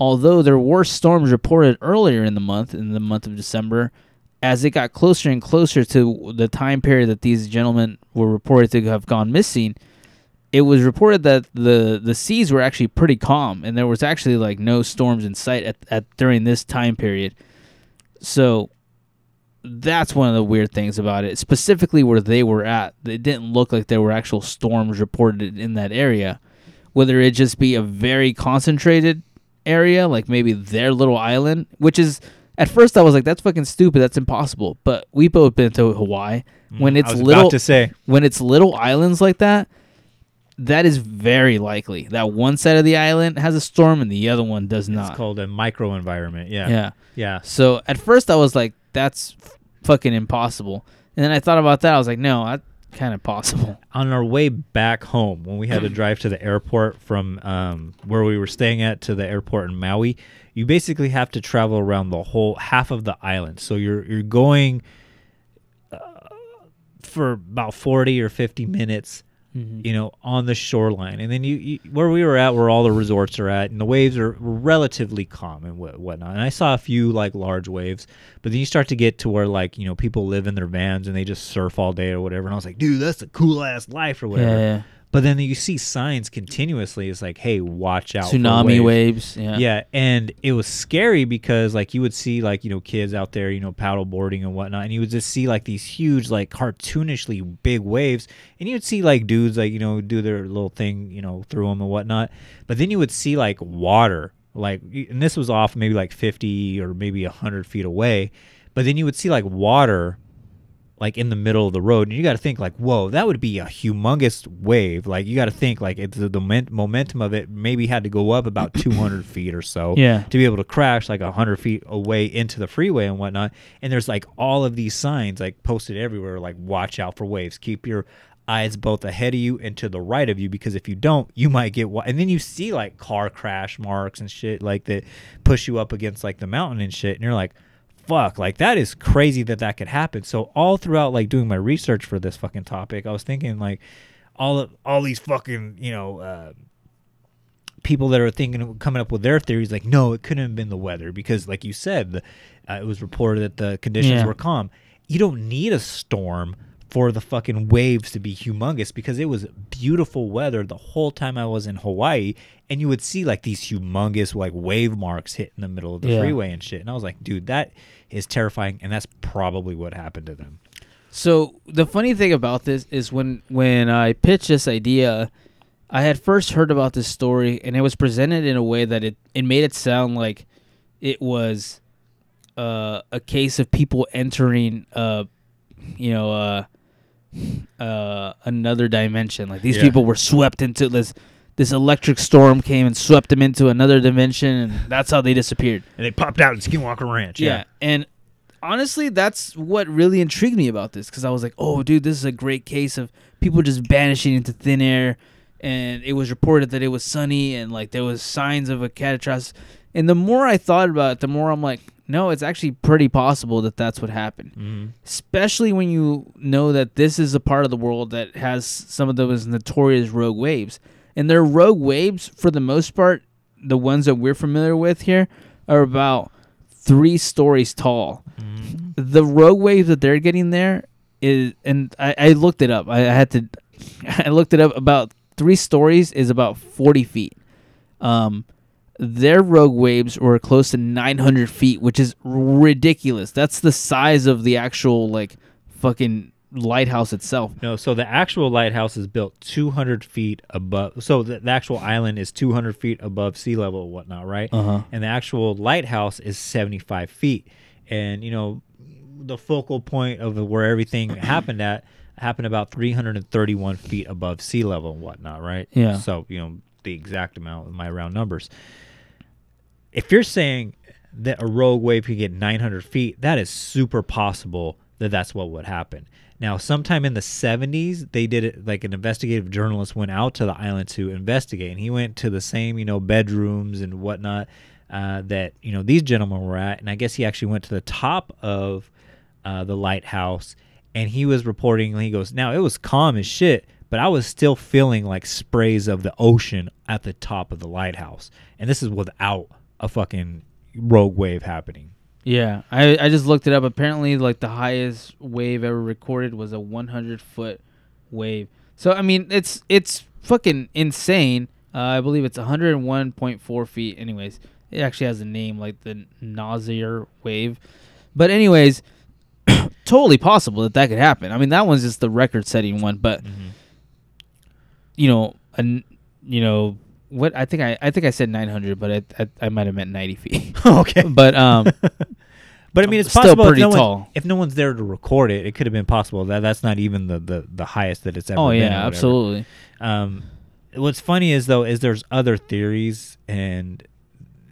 although there were storms reported earlier in the month, in the month of December, as it got closer and closer to the time period that these gentlemen were reported to have gone missing, it was reported that the the seas were actually pretty calm and there was actually like no storms in sight at, at during this time period. So that's one of the weird things about it. Specifically where they were at, it didn't look like there were actual storms reported in that area. Whether it just be a very concentrated area, like maybe their little island, which is at first I was like, that's fucking stupid. That's impossible. But we both been to Hawaii. Mm, when I it's little to say when it's little islands like that, that is very likely that one side of the island has a storm and the other one does not. it's called a microenvironment. Yeah. yeah. Yeah. So at first I was like, that's fucking impossible. And then I thought about that. I was like, no, that's kind of possible. on our way back home when we had to drive to the airport from um, where we were staying at to the airport in Maui, you basically have to travel around the whole half of the island. So you're you're going uh, for about 40 or 50 minutes Mm-hmm. you know on the shoreline. And then you, you where we were at where all the resorts are at and the waves are relatively calm and what, whatnot. And i saw a few like large waves but then you start to get to where like you know people live in their vans and they just surf all day or whatever. And i was like dude that's a cool ass life or whatever. Yeah. But then you see signs continuously it's like hey watch out Tsunami waves. waves. Yeah. Yeah, and it was scary because like you would see like you know kids out there you know paddle boarding and whatnot, and you would just see like these huge like cartoonishly big waves, and you would see like dudes like you know do their little thing you know through them and whatnot, but then you would see like water like and this was off maybe like fifty or maybe hundred feet away, but then you would see like water like in the middle of the road and you got to think like whoa that would be a humongous wave. Like you got to think like it's the, the momentum of it maybe had to go up about 200 feet or so Yeah. to be able to crash like 100 feet away into the freeway and whatnot. And there's like all of these signs like posted everywhere like watch out for waves. Keep your eyes both ahead of you and to the right of you because if you don't you might get wa- and then you see like car crash marks and shit like that push you up against like the mountain and shit and you're like fuck like that is crazy that that could happen so all throughout like doing my research for this fucking topic i was thinking like all of all these fucking you know uh people that are thinking coming up with their theories like no it couldn't have been the weather because like you said the, uh, it was reported that the conditions Yeah. were calm you don't need a storm for the fucking waves to be humongous because it was beautiful weather the whole time I was in Hawaii and you would see like these humongous like wave marks hit in the middle of the Yeah. freeway and shit and I was like dude that is terrifying and that's probably what happened to them So the funny thing about this is when when I pitched this idea, I had first heard about this story and it was presented in a way that it it made it sound like it was uh, a case of people entering uh you know uh uh another dimension like these Yeah. people were swept into this this electric storm came and swept them into another dimension and that's how they disappeared and they popped out in Skinwalker Ranch yeah. And honestly, that's what really intrigued me about this because I was like, oh, dude, this is a great case of people just vanishing into thin air. And it was reported that it was sunny and like there was signs of a catastrophe. And the more I thought about it, the more I'm like, no, it's actually pretty possible that that's what happened. Especially when you know that this is a part of the world that has some of those notorious rogue waves. And their rogue waves, for the most part, the ones that we're familiar with here, are about three stories tall. The rogue wave that they're getting there is, and I, I looked it up. I, I had to, I looked it up. About three stories is about forty feet. Um, their rogue waves were close to nine hundred feet, which is ridiculous. That's the size of the actual like fucking lighthouse itself. No, so the actual lighthouse is built 200 feet above. So the, the actual island is 200 feet above sea level and whatnot, right? Uh-huh. And the actual lighthouse is 75 feet. And, you know, the focal point of where everything happened at happened about 331 feet above sea level and whatnot, right? Yeah. So, you know, the exact amount of my round numbers. If you're saying that a rogue wave could get 900 feet, that is super possible that that's what would happen. Now, sometime in the 70s, they did it like an investigative journalist went out to the island to investigate, and he went to the same, you know, bedrooms and whatnot uh, that you know these gentlemen were at, and I guess he actually went to the top of uh, the lighthouse, and he was reporting. He goes, "Now it was calm as shit." But I was still feeling like sprays of the ocean at the top of the lighthouse. And this is without a fucking rogue wave happening. Yeah, I I just looked it up. Apparently, like the highest wave ever recorded was a 100 foot wave. So I mean, it's it's fucking insane. Uh, I believe it's 101.4 feet. Anyways, it actually has a name like the Nazaré wave. But anyways, totally possible that that could happen. I mean, that one's just the record-setting one. But you know, an you know what? I think I I think I said 900, but I I, I might have meant 90 feet. okay. but um. But I mean, it's Still possible pretty if no, tall. One, if no one's there to record it, it could have been possible. That that's not even the, the, the highest that it's ever Oh yeah, absolutely. Um, what's funny is though is there's other theories, and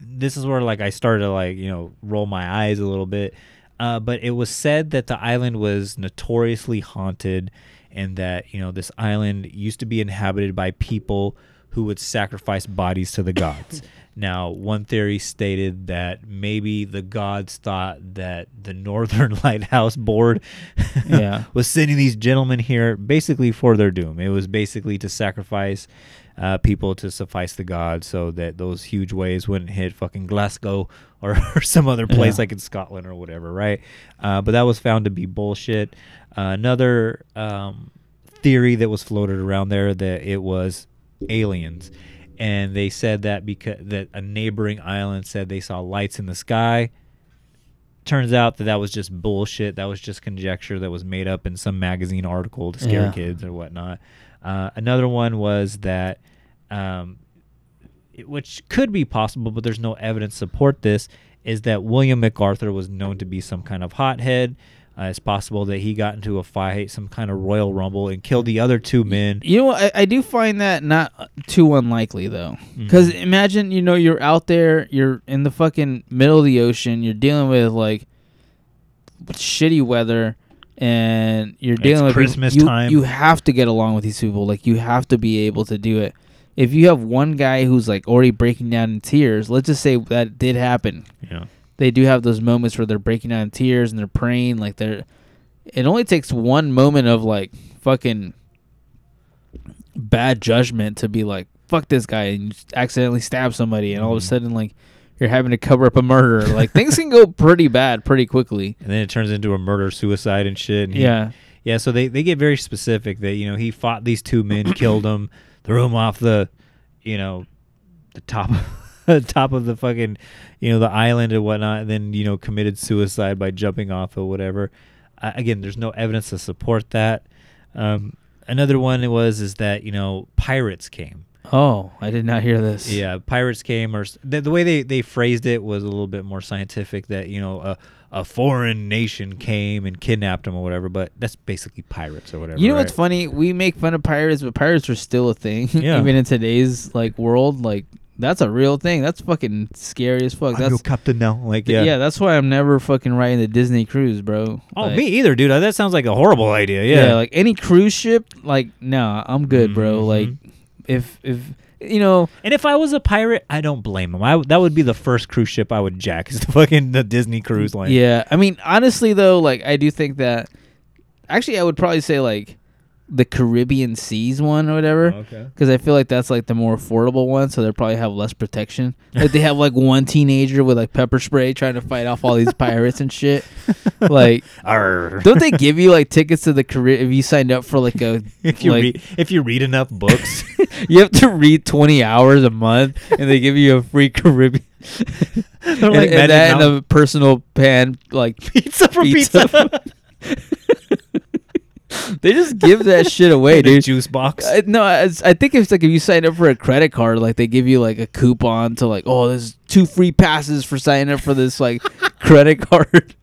this is where like I started to like you know roll my eyes a little bit. Uh, but it was said that the island was notoriously haunted, and that you know this island used to be inhabited by people who would sacrifice bodies to the gods. Now, one theory stated that maybe the gods thought that the Northern Lighthouse Board Yeah. was sending these gentlemen here basically for their doom. It was basically to sacrifice uh, people to suffice the gods so that those huge waves wouldn't hit fucking Glasgow or, or some other place Yeah. like in Scotland or whatever, right? Uh, but that was found to be bullshit. Uh, another um, theory that was floated around there that it was aliens. And they said that because that a neighboring island said they saw lights in the sky turns out that that was just bullshit. That was just conjecture that was made up in some magazine article to scare Yeah. kids or whatnot. Uh, another one was that, um, it- which could be possible, but there's no evidence to support this, is that William MacArthur was known to be some kind of hothead. Uh, it's possible that he got into a fight, some kind of royal rumble, and killed the other two men. You know? I, I do find that not too unlikely though, because imagine you know you're out there, you're in the fucking middle of the ocean, you're dealing with like shitty weather, and you're dealing with Christmas you, time. You have to get along with these people. Like you have to be able to do it. If you have one guy who's like already breaking down in tears, let's just say that did happen. You know, they do have those moments where they're breaking down in tears and they're praying like they're it only takes one moment of like fucking bad judgment to be like fuck this guy and accidentally stab somebody and all of a Mhm. sudden like you're having to cover up a murder like things can go pretty bad pretty quickly and then it turns into a murder suicide and shit. And he- yeah Yeah, so they, they get very specific that you know he fought these two men, killed them, threw them off the, you know, the top, top of the fucking, you know, the island and whatnot, and then you know committed suicide by jumping off or whatever. Uh, again, there's no evidence to support that. Um, another one it was is that you know pirates came. oh i did not hear this Yeah, pirates came, or the, the way they, they phrased it was a little bit more scientific. That you know a a foreign nation came and kidnapped them or whatever, but that's basically pirates or whatever. you know right? what's funny we make fun of pirates but pirates are still a thing Yeah. even in today's like world like that's a real thing that's fucking scary as fuck I'm that's your captain now. Like yeah. yeah. that's why I'm never fucking riding the Disney cruise, bro. Oh, Like- me either, dude. That sounds like a horrible idea. Yeah. Yeah. like any cruise ship, like nah, I'm good, bro. Mhm. Like if if you know, and if I was a pirate, I don't blame him. I that would be the first cruise ship I would jack. Is the fucking the Disney cruise line. yeah. I mean, honestly though, like I do think that actually I would probably say like the Caribbean Seas one or whatever. Oh, okay. Because I feel like that's like the more affordable one, so they probably have less protection. Like they have like one teenager with like pepper spray trying to fight off all these pirates and shit. Like, Arr. don't they give you like tickets to the Caribbean if you signed up for like a if you like, read if you read enough books, You have to read 20 hours a month, and they give you a free Caribbean. and, like and that and a personal pan, like pizza for pizza. pizza. They just give that shit away, In a dude. juice box. I, no, it's, I think it's like if you sign up for a credit card, like they give you like a coupon to like, oh, there's two free passes for signing up for this like credit card.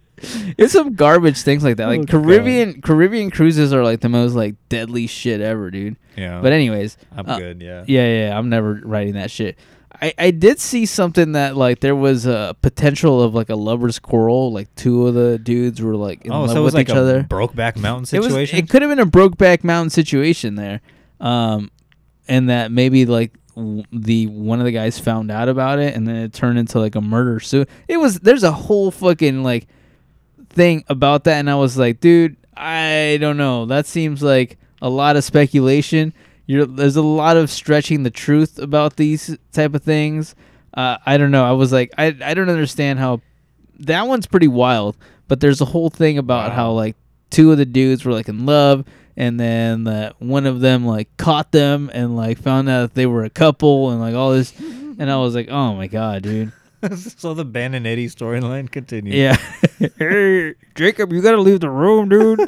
It's some garbage things like that. Like Oh. Caribbean Caribbean cruises are like the most like deadly shit ever, dude. yeah. But anyways, I'm uh, good. Yeah. Yeah, yeah, yeah, I'm never writing that shit. I, I did see something that like there was a potential of like a lovers quarrel. Like two of the dudes were like in Oh, love so it was with like each a other. Brokeback Mountain It was. situation. It could have been a Brokeback Mountain situation there, um, and that maybe like w- the one of the guys found out about it, and then it turned into like a murder. So it was. There's a whole fucking like thing about that, and I was like, dude, I don't know. That seems like a lot of speculation. You're, there's a lot of stretching the truth about these type of things. Uh, I don't know. I was like, I, I don't understand how that one's pretty wild. But there's a whole thing about how like two of the dudes were like in love, and then that one of them like caught them and like found out that they were a couple and like all this. And I was like, oh my god, dude. so the Ben and Eddie storyline continues. Yeah. hey, Jacob, you gotta leave the room, dude.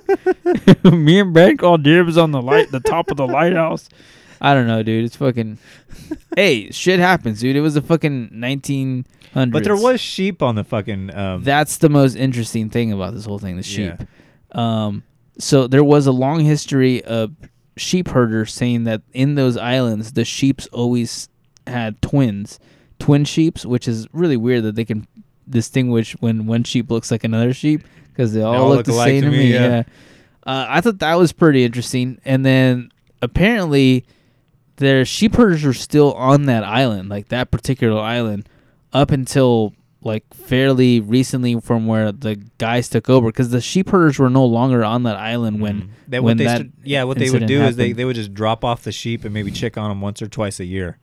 Me and Ben call dibs on the light, the top of the lighthouse. I don't know, dude. It's fucking. hey, shit happens, dude. It was a fucking 1900s. But there was sheep on the fucking. Um, That's the most interesting thing about this whole thing. The Yeah. sheep. Um. So there was a long history of sheep herders saying that in those islands, the sheeps always had twins, twin sheeps, which is really weird that they can distinguish when one sheep looks like another sheep because they all, all look, look the same to me, me. yeah. Yeah. Uh, I thought that was pretty interesting. And then apparently, their sheep herders were still on that island, like that particular island, up until like fairly recently from where the guys took over because the sheep herders were no longer on that island when Mm. That when what they that should- yeah what they would do is they, they would just drop off the sheep and maybe check on them once or twice a year.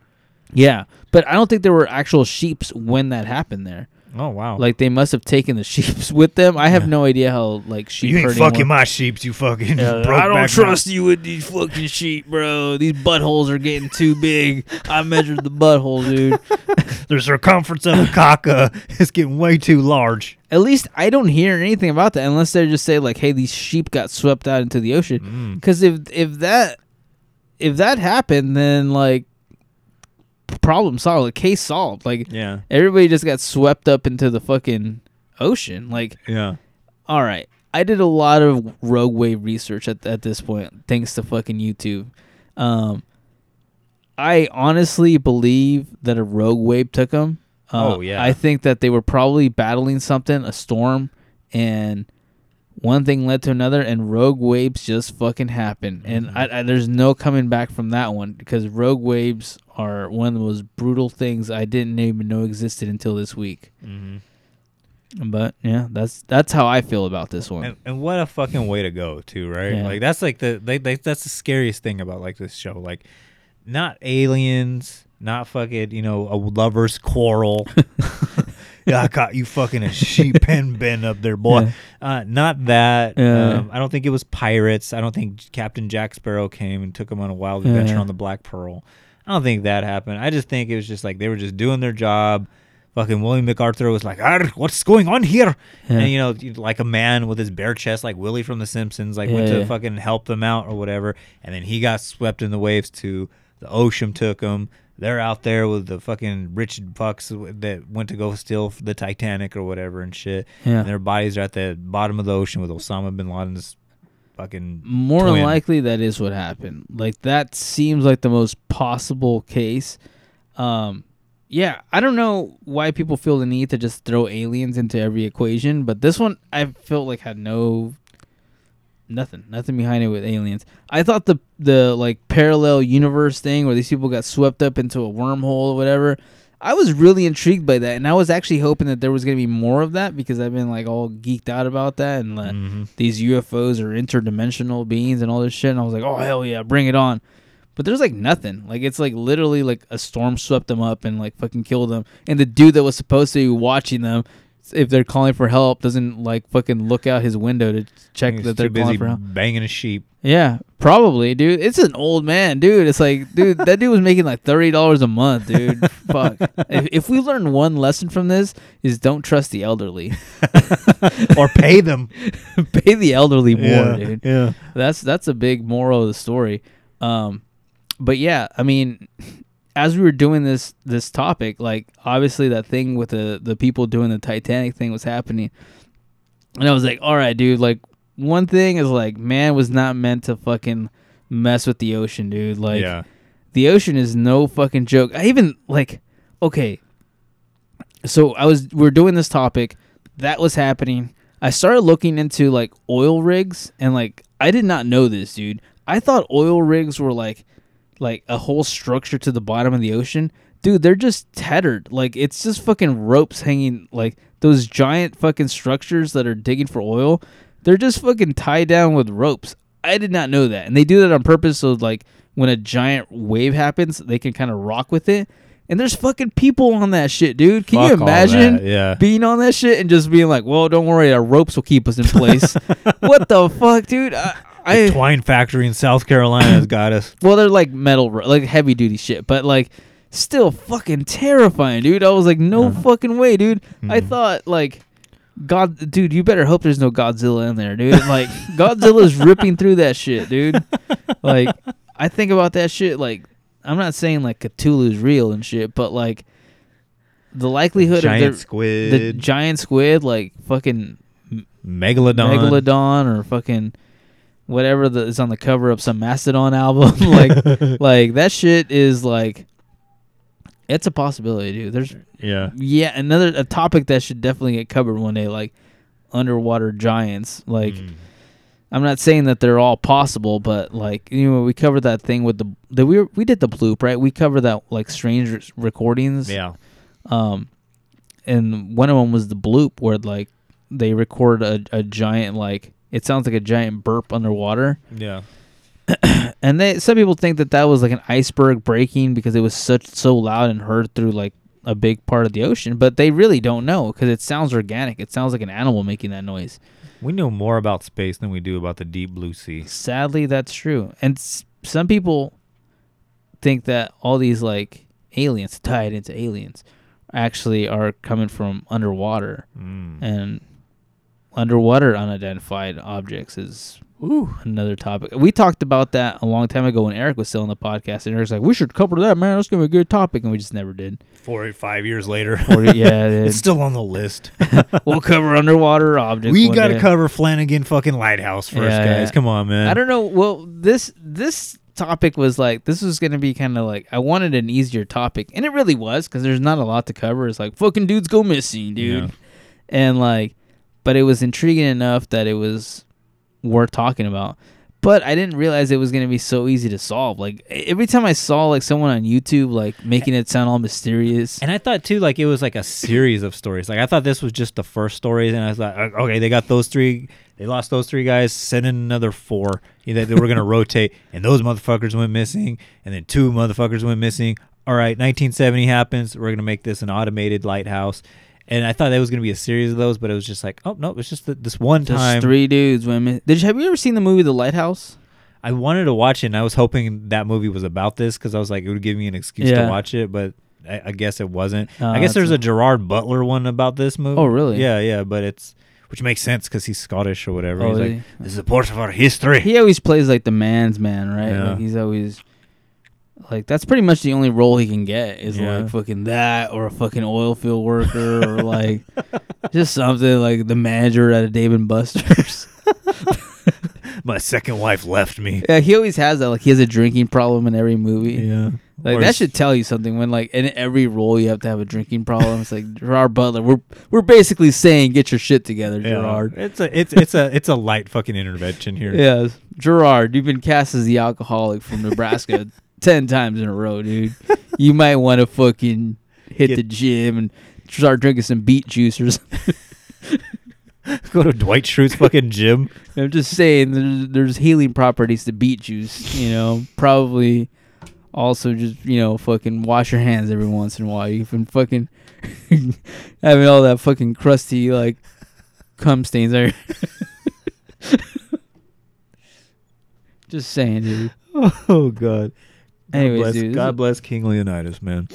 Yeah but i don't think there were actual sheeps when that happened there Oh wow! like they must have taken the sheeps with them i have no idea how like sheep you ain't herding fucking work. my sheeps, you fucking. Yeah, broke I don't back trust you with these fucking sheep, bro. These buttholes are getting too big. I measured the butthole, dude. The circumference of the caca is getting way too large. At least I don't hear anything about that unless they just say like, "Hey, these sheep got swept out into the ocean." Mm. Because if if that if that happened, then like problem solved, case solved. Like Yeah, everybody just got swept up into the fucking ocean. Like, yeah. all right, I did a lot of Rogue Wave research at at this point, thanks to fucking YouTube. Um, I honestly believe that a Rogue Wave took them. Uh, Oh, yeah. I think that they were probably battling something, a storm, and one thing led to another, and Rogue Waves just fucking happened. And Mm-hmm. I, I, there's no coming back from that one because Rogue Waves are one of the most brutal things I didn't even know existed until this week. Mm-hmm. But yeah, that's that's how I feel about this one. And, and what a fucking way to go, too, right? Yeah. Like that's like the they, they, that's the scariest thing about like this show. Like, not aliens, not fucking you know a lovers quarrel. yeah, I caught you fucking a sheep pen bend up there, boy. Yeah. Uh, not that. Yeah. Um, I don't think it was pirates. I don't think Captain Jack Sparrow came and took him on a wild adventure Yeah. on the Black Pearl. I don't think that happened. I just think it was just like they were just doing their job. Fucking William MacArthur was like, what's going on here?" And you know, like a man with his bare chest, like Willie from The Simpsons, like went to fucking help them out or whatever. And then he got swept in the waves too. The ocean took him. They're out there with the fucking rich fucks that went to go steal the Titanic or whatever and shit. Yeah. And their bodies are at the bottom of the ocean with Osama bin Laden's fucking More than twin. likely, that is what happened. Like that seems like the most possible case. Um, yeah, I don't know why people feel the need to just throw aliens into every equation, but this one I felt like had no nothing, nothing behind it with aliens. I thought the the like parallel universe thing where these people got swept up into a wormhole or whatever. I was really intrigued by that, and I was actually hoping that there was gonna be more of that because I've been like all geeked out about that and like, mm-hmm. these UFOs are interdimensional beings and all this shit. And I was like, oh hell yeah, bring it on. But there's like nothing. Like it's like literally like a storm swept them up and like fucking killed them. And the dude that was supposed to be watching them, if they're calling for help, doesn't like fucking look out his window to check that they're busy calling for help. banging a sheep. Yeah, probably, dude. It's an old man, dude. It's like, dude, that dude was making like thirty dollars a month, dude. Fuck. If, if we learn one lesson from this, is don't trust the elderly. or pay them. Pay the elderly more, Yeah, dude. yeah. That's that's a big moral of the story. Um, but yeah, I mean, as we were doing this this topic, like obviously that thing with the the people doing the Titanic thing was happening, and I was like, all right, dude. Like one thing is like, man was not meant to fucking mess with the ocean, dude. Like yeah. the ocean is no fucking joke. I even like okay. So I was we are doing this topic, that was happening. I started looking into like oil rigs and like I did not know this, dude. I thought oil rigs were like like a whole structure to the bottom of the ocean. Dude, they're just tethered. Like it's just fucking ropes hanging like those giant fucking structures that are digging for oil. They're just fucking tied down with ropes. I did not know that. And they do that on purpose so like when a giant wave happens, they can kind of rock with it. And there's fucking people on that shit, dude. Can you Fuck all imagine yeah. being on that shit and just being like, "Well, don't worry, our ropes will keep us in place." what the fuck, dude? I, I The twine factory in South Carolina has got us. well, they're like metal, like heavy duty shit, but like still fucking terrifying, dude. I was like, no uh-huh. fucking way, dude. I hmm. thought like. God, dude, you better hope there's no Godzilla in there, dude. Like Godzilla's ripping through that shit, dude. Like I think about that shit. Like I'm not saying like Cthulhu's real and shit, but like the likelihood Giant of the, squid, the giant squid, like fucking megalodon. Megalodon or fucking whatever that is on the cover of some Mastodon album. like, like that shit is like, it's a possibility, dude. There's Yeah. yeah another a topic that should definitely get covered one day, like underwater giants. Like, Mm. I'm not saying that they're all possible, but like you know, we covered that thing with the the we were, we did the bloop right. We covered that like strange r- recordings. Yeah. Um, and one of them was the bloop where like they record a, a giant like it sounds like a giant burp underwater. Yeah. And they some people think that that was like an iceberg breaking because it was such so loud and heard through like a big part of the ocean, but they really don't know because it sounds organic. It sounds like an animal making that noise. We know more about space than we do about the deep blue sea. Sadly, that's true. And s- some people think that all these like aliens tied into aliens actually are coming from underwater. Mm. And underwater unidentified objects is another topic. We talked about that a long time ago when Eric was still on the podcast, and Eric's like, "We should cover that, man. That's gonna be a good topic," and we just never did. Four or five years later. Forty- yeah, it it's still on the list. we'll cover underwater objects. we got to day. cover Flanagan fucking Lighthouse first, Yeah, guys. yeah. Come on, man. I don't know. Well, this this topic was like this was gonna be kind of like I wanted an easier topic, and it really was because there's not a lot to cover. It's like fucking dudes go missing, dude, Yeah. and like, but it was intriguing enough that it was worth talking about. But I didn't realize it was gonna be so easy to solve. Like every time I saw like someone on YouTube like making it sound all mysterious, And I thought too, like it was like a series of stories. Like I thought this was just the first stories, and I thought, uh, okay, they got those three, they lost those three guys. Send in another four. You know, they were gonna rotate, and those motherfuckers went missing, and then two motherfuckers went missing. All right, 1970 happens. We're gonna make this an automated lighthouse. And I thought that was gonna be a series of those, but it was just like, oh no, it's just th- this one just time. three dudes women. Did you have you ever seen the movie The Lighthouse? I wanted to watch it, and I was hoping that movie was about this because I was like, it would give me an excuse Yeah. to watch it, but I, I guess it wasn't. Oh, I guess there's a- Gerard Butler one about this movie. Oh, really? Yeah, yeah, but it's which makes sense because he's Scottish or whatever. Oh, he's is like, this is a part of our history. He always plays like the man's man, right? Yeah. Like he's always like that's pretty much the only role he can get is Yeah. like fucking that or a fucking oil field worker or like just something like the manager at a Dave and Buster's. My second wife left me. yeah, he always has that. Like he has a drinking problem in every movie. Yeah, Like Or that should tell you something when like in every role you have to have a drinking problem. It's like Gerard Butler. We're we're basically saying get your shit together, yeah. Gerard. It's a it's it's a it's a light fucking intervention here. Yes, Gerard, you've been cast as the alcoholic from Nebraska ten times in a row, dude. You might want to fucking hit Get- the gym and start drinking some beet juice or something. Go to Dwight Schrute's fucking gym. I'm just saying, there's, there's healing properties to beet juice. You know, probably also just you know fucking wash your hands every once in a while. You've been fucking having all that fucking crusty like cum stains there. just saying, dude. Oh God. God Anyways, bless, dude, God bless King Leonidas, man.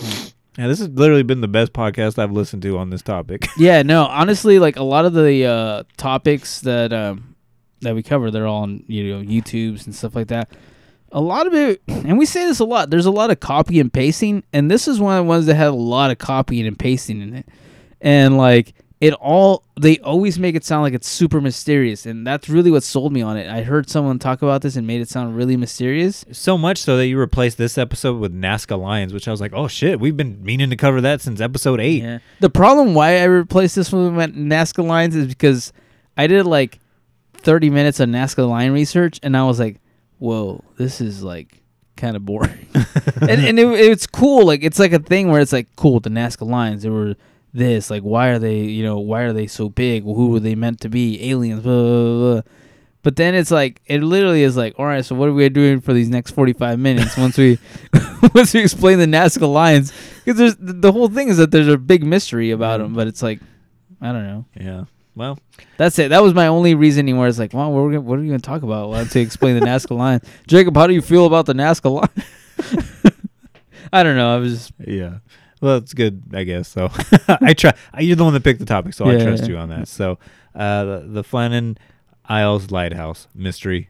Yeah, this has literally been the best podcast I've listened to on this topic. yeah, no, honestly, like a lot of the uh, topics that um, that we cover, they're all on you know YouTube's and stuff like that. A lot of it, and we say this a lot. There's a lot of copy and pasting, and this is one of the ones that had a lot of copying and pasting in it. And like, it all they always make it sound like it's super mysterious, and that's really what sold me on it. I heard someone talk about this and made it sound really mysterious. So much so that you replaced this episode with Nazca Lines, which I was like, oh shit, we've been meaning to cover that since episode eight. Yeah. The problem why I replaced this one with Nazca lines is because I did like 30 minutes of Nazca line research, and I was like, whoa, this is like kind of boring. and and it, it's cool. Like it's like a thing where it's like cool. The Nazca lines, they were this. Like why are they? You know, why are they so big? Who were they meant to be? Aliens. Blah, blah, blah, blah. But then it's like it literally is like, all right, so what are we doing for these next forty five minutes once we once we explain the Nazca lines? Because there's the whole thing is that there's a big mystery about mm. them, but it's like I don't know. Yeah. Well, That's it. That was my only reasoning where it's like, well, what are we, what are we going to talk about? Well, to explain the Nazca line. Jacob, how do you feel about the Nazca line? I don't know. I was just, yeah. Well, it's good, I guess. So I try. You're the one that picked the topic, so I trust yeah. you on that. So uh, the, the Flannan Isles Lighthouse mystery.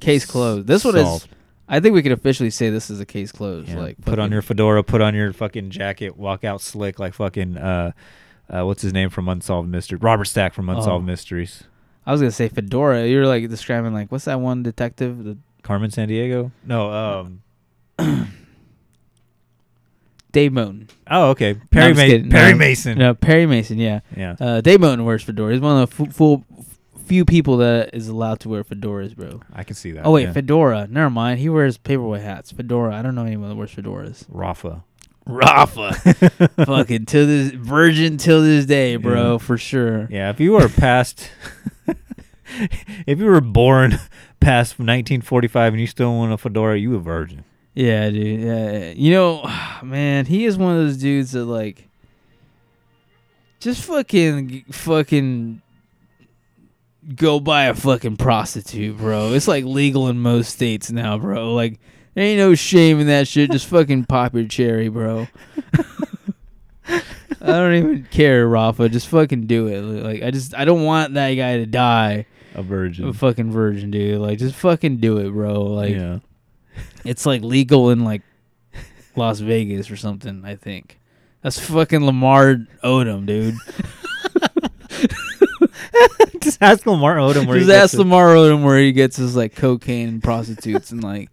case closed. This one is, I think we could officially say this is a case closed. Yeah, Like, put on your fedora, put on your fucking jacket, walk out slick like fucking uh, uh, what's his name from Unsolved Mysteries? Robert Stack from Unsolved Oh. Mysteries. I was going to say Fedora. You were like describing, like, what's that one detective? The Carmen Sandiego? No. Um. Dave Moten. Oh, okay. Perry I'm Ma- Perry No, Mason. No, Perry Mason, yeah. Yeah. Uh, Dave Moten wears fedora. He's one of the f- full, few people that is allowed to wear fedoras, bro. I can see that. Oh wait, yeah. fedora. Never mind. He wears paperboy hats. Fedora. I don't know anyone that wears fedoras. Rafa. Rafa. Fucking till this virgin till this day, bro, Yeah. for sure. Yeah, if you were past, if you were born past 1945 and you still want a fedora, you a virgin. Yeah, dude. Yeah, you know, man, he is one of those dudes that like just fucking fucking go buy a fucking prostitute, bro. It's like legal in most states now, bro. Like there ain't no shame in that shit. Just fucking pop your cherry, bro. I don't even care, Rafa. Just fucking do it. Like I just I don't want that guy to die A virgin. a fucking virgin, dude. Like just fucking do it, bro. Like yeah. It's like legal in like Las Vegas or something. I think that's fucking Lamar Odom, dude. Just ask Lamar Odom where Just he gets ask it. Lamar Odom where he gets his like cocaine and prostitutes and like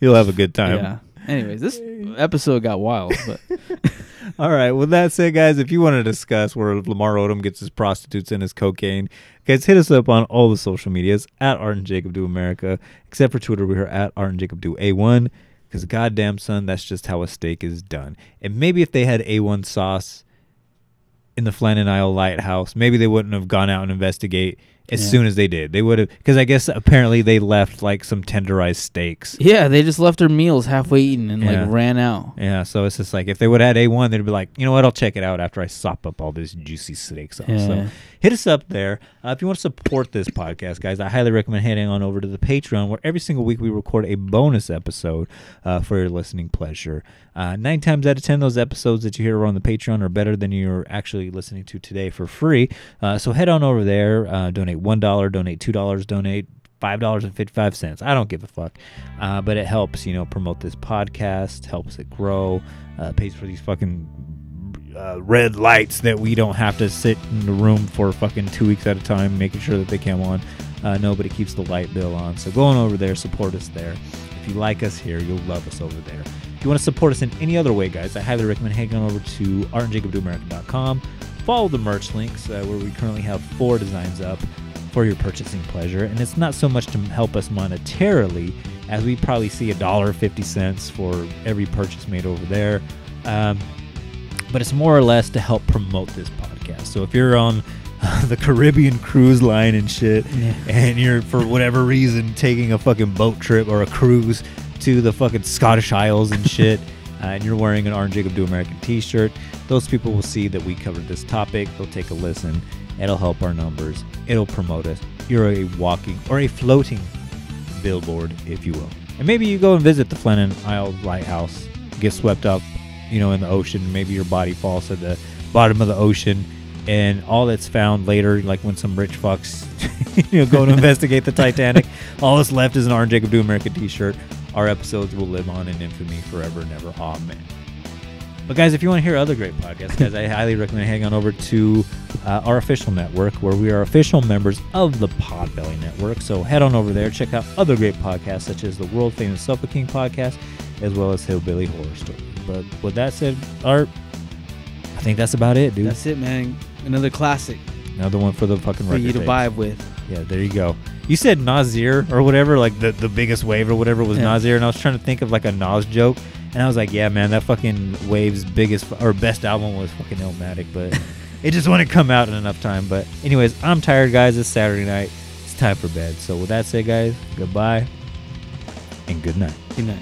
He'll have a good time. yeah. Anyways, this episode got wild, but All right. With that said, guys, if you want to discuss where Lamar Odom gets his prostitutes and his cocaine, guys, hit us up on all the social medias at Art and Jacob Do America, except for Twitter. We're at Art and Jacob Do A1. Because goddamn son, that's just how a steak is done. And maybe if they had A1 sauce in the Flannan Isle Lighthouse, maybe they wouldn't have gone out and investigate as Yeah. soon as they did. They would have, because I guess apparently they left like some tenderized steaks. yeah, they just left their meals halfway eaten and Yeah. like ran out. Yeah, so it's just like if they would have had A1, they'd be like, you know what, I'll check it out after I sop up all this juicy steak sauce. Yeah. So hit us up there. Uh, if you want to support this podcast, guys, I highly recommend heading on over to the Patreon where every single week we record a bonus episode uh, for your listening pleasure. Uh, nine times out of ten, those episodes that you hear on the Patreon are better than you're actually listening to today for free. Uh, so head on over there, uh, donate $1, donate $2, donate five dollars and fifty five cents. I don't give a fuck, uh, but it helps you know promote this podcast, helps it grow, uh, pays for these fucking uh, red lights that we don't have to sit in the room for fucking two weeks at a time, making sure that they come on. Nobody keeps the light bill on, so go on over there, support us there. If you like us here, you'll love us over there. If you want to support us in any other way, guys, I highly recommend heading on over to artandjacobdoamerica.com. Follow the merch links uh, where we currently have four designs up for your purchasing pleasure. And it's not so much to help us monetarily, as we probably see a dollar fifty cents for every purchase made over there. Um, but it's more or less to help promote this podcast. So if you're on the Caribbean cruise line and shit, and you're for whatever reason taking a fucking boat trip or a cruise to the fucking Scottish Isles and shit, uh, and you're wearing an Art Jacob Do American T-shirt, those people will see that we covered this topic. They'll take a listen. It'll help our numbers. It'll promote us. You're a walking or a floating billboard, if you will. And maybe you go and visit the Flannan Isle Lighthouse, get swept up, you know, in the ocean. Maybe your body falls to the bottom of the ocean, and all that's found later, like when some rich fucks, you know, go to investigate the Titanic, all that's left is an Art Jacob Do America T-shirt. Our episodes will live on in infamy forever and ever. Amen. But guys, if you want to hear other great podcasts, guys, I highly recommend hanging on over to uh, our official network, where we are official members of the Podbelly Network. So head on over there, check out other great podcasts such as the world famous Sofa King podcast, as well as Hillbilly Horror Story. But with that said, Art, I think that's about it, dude. That's it, man. Another classic Another one for the fucking for you to tapes. vibe with. Yeah, there you go. You said Nazir or whatever, like the, the biggest wave or whatever was Yeah. Nazir, and I was trying to think of like a Nas joke, and I was like, yeah, man, that fucking wave's biggest or best album was fucking Illmatic, but it just wouldn't come out in enough time. But anyways, I'm tired, guys. It's Saturday night. It's time for bed. So with that said, guys, goodbye and good night. Good night.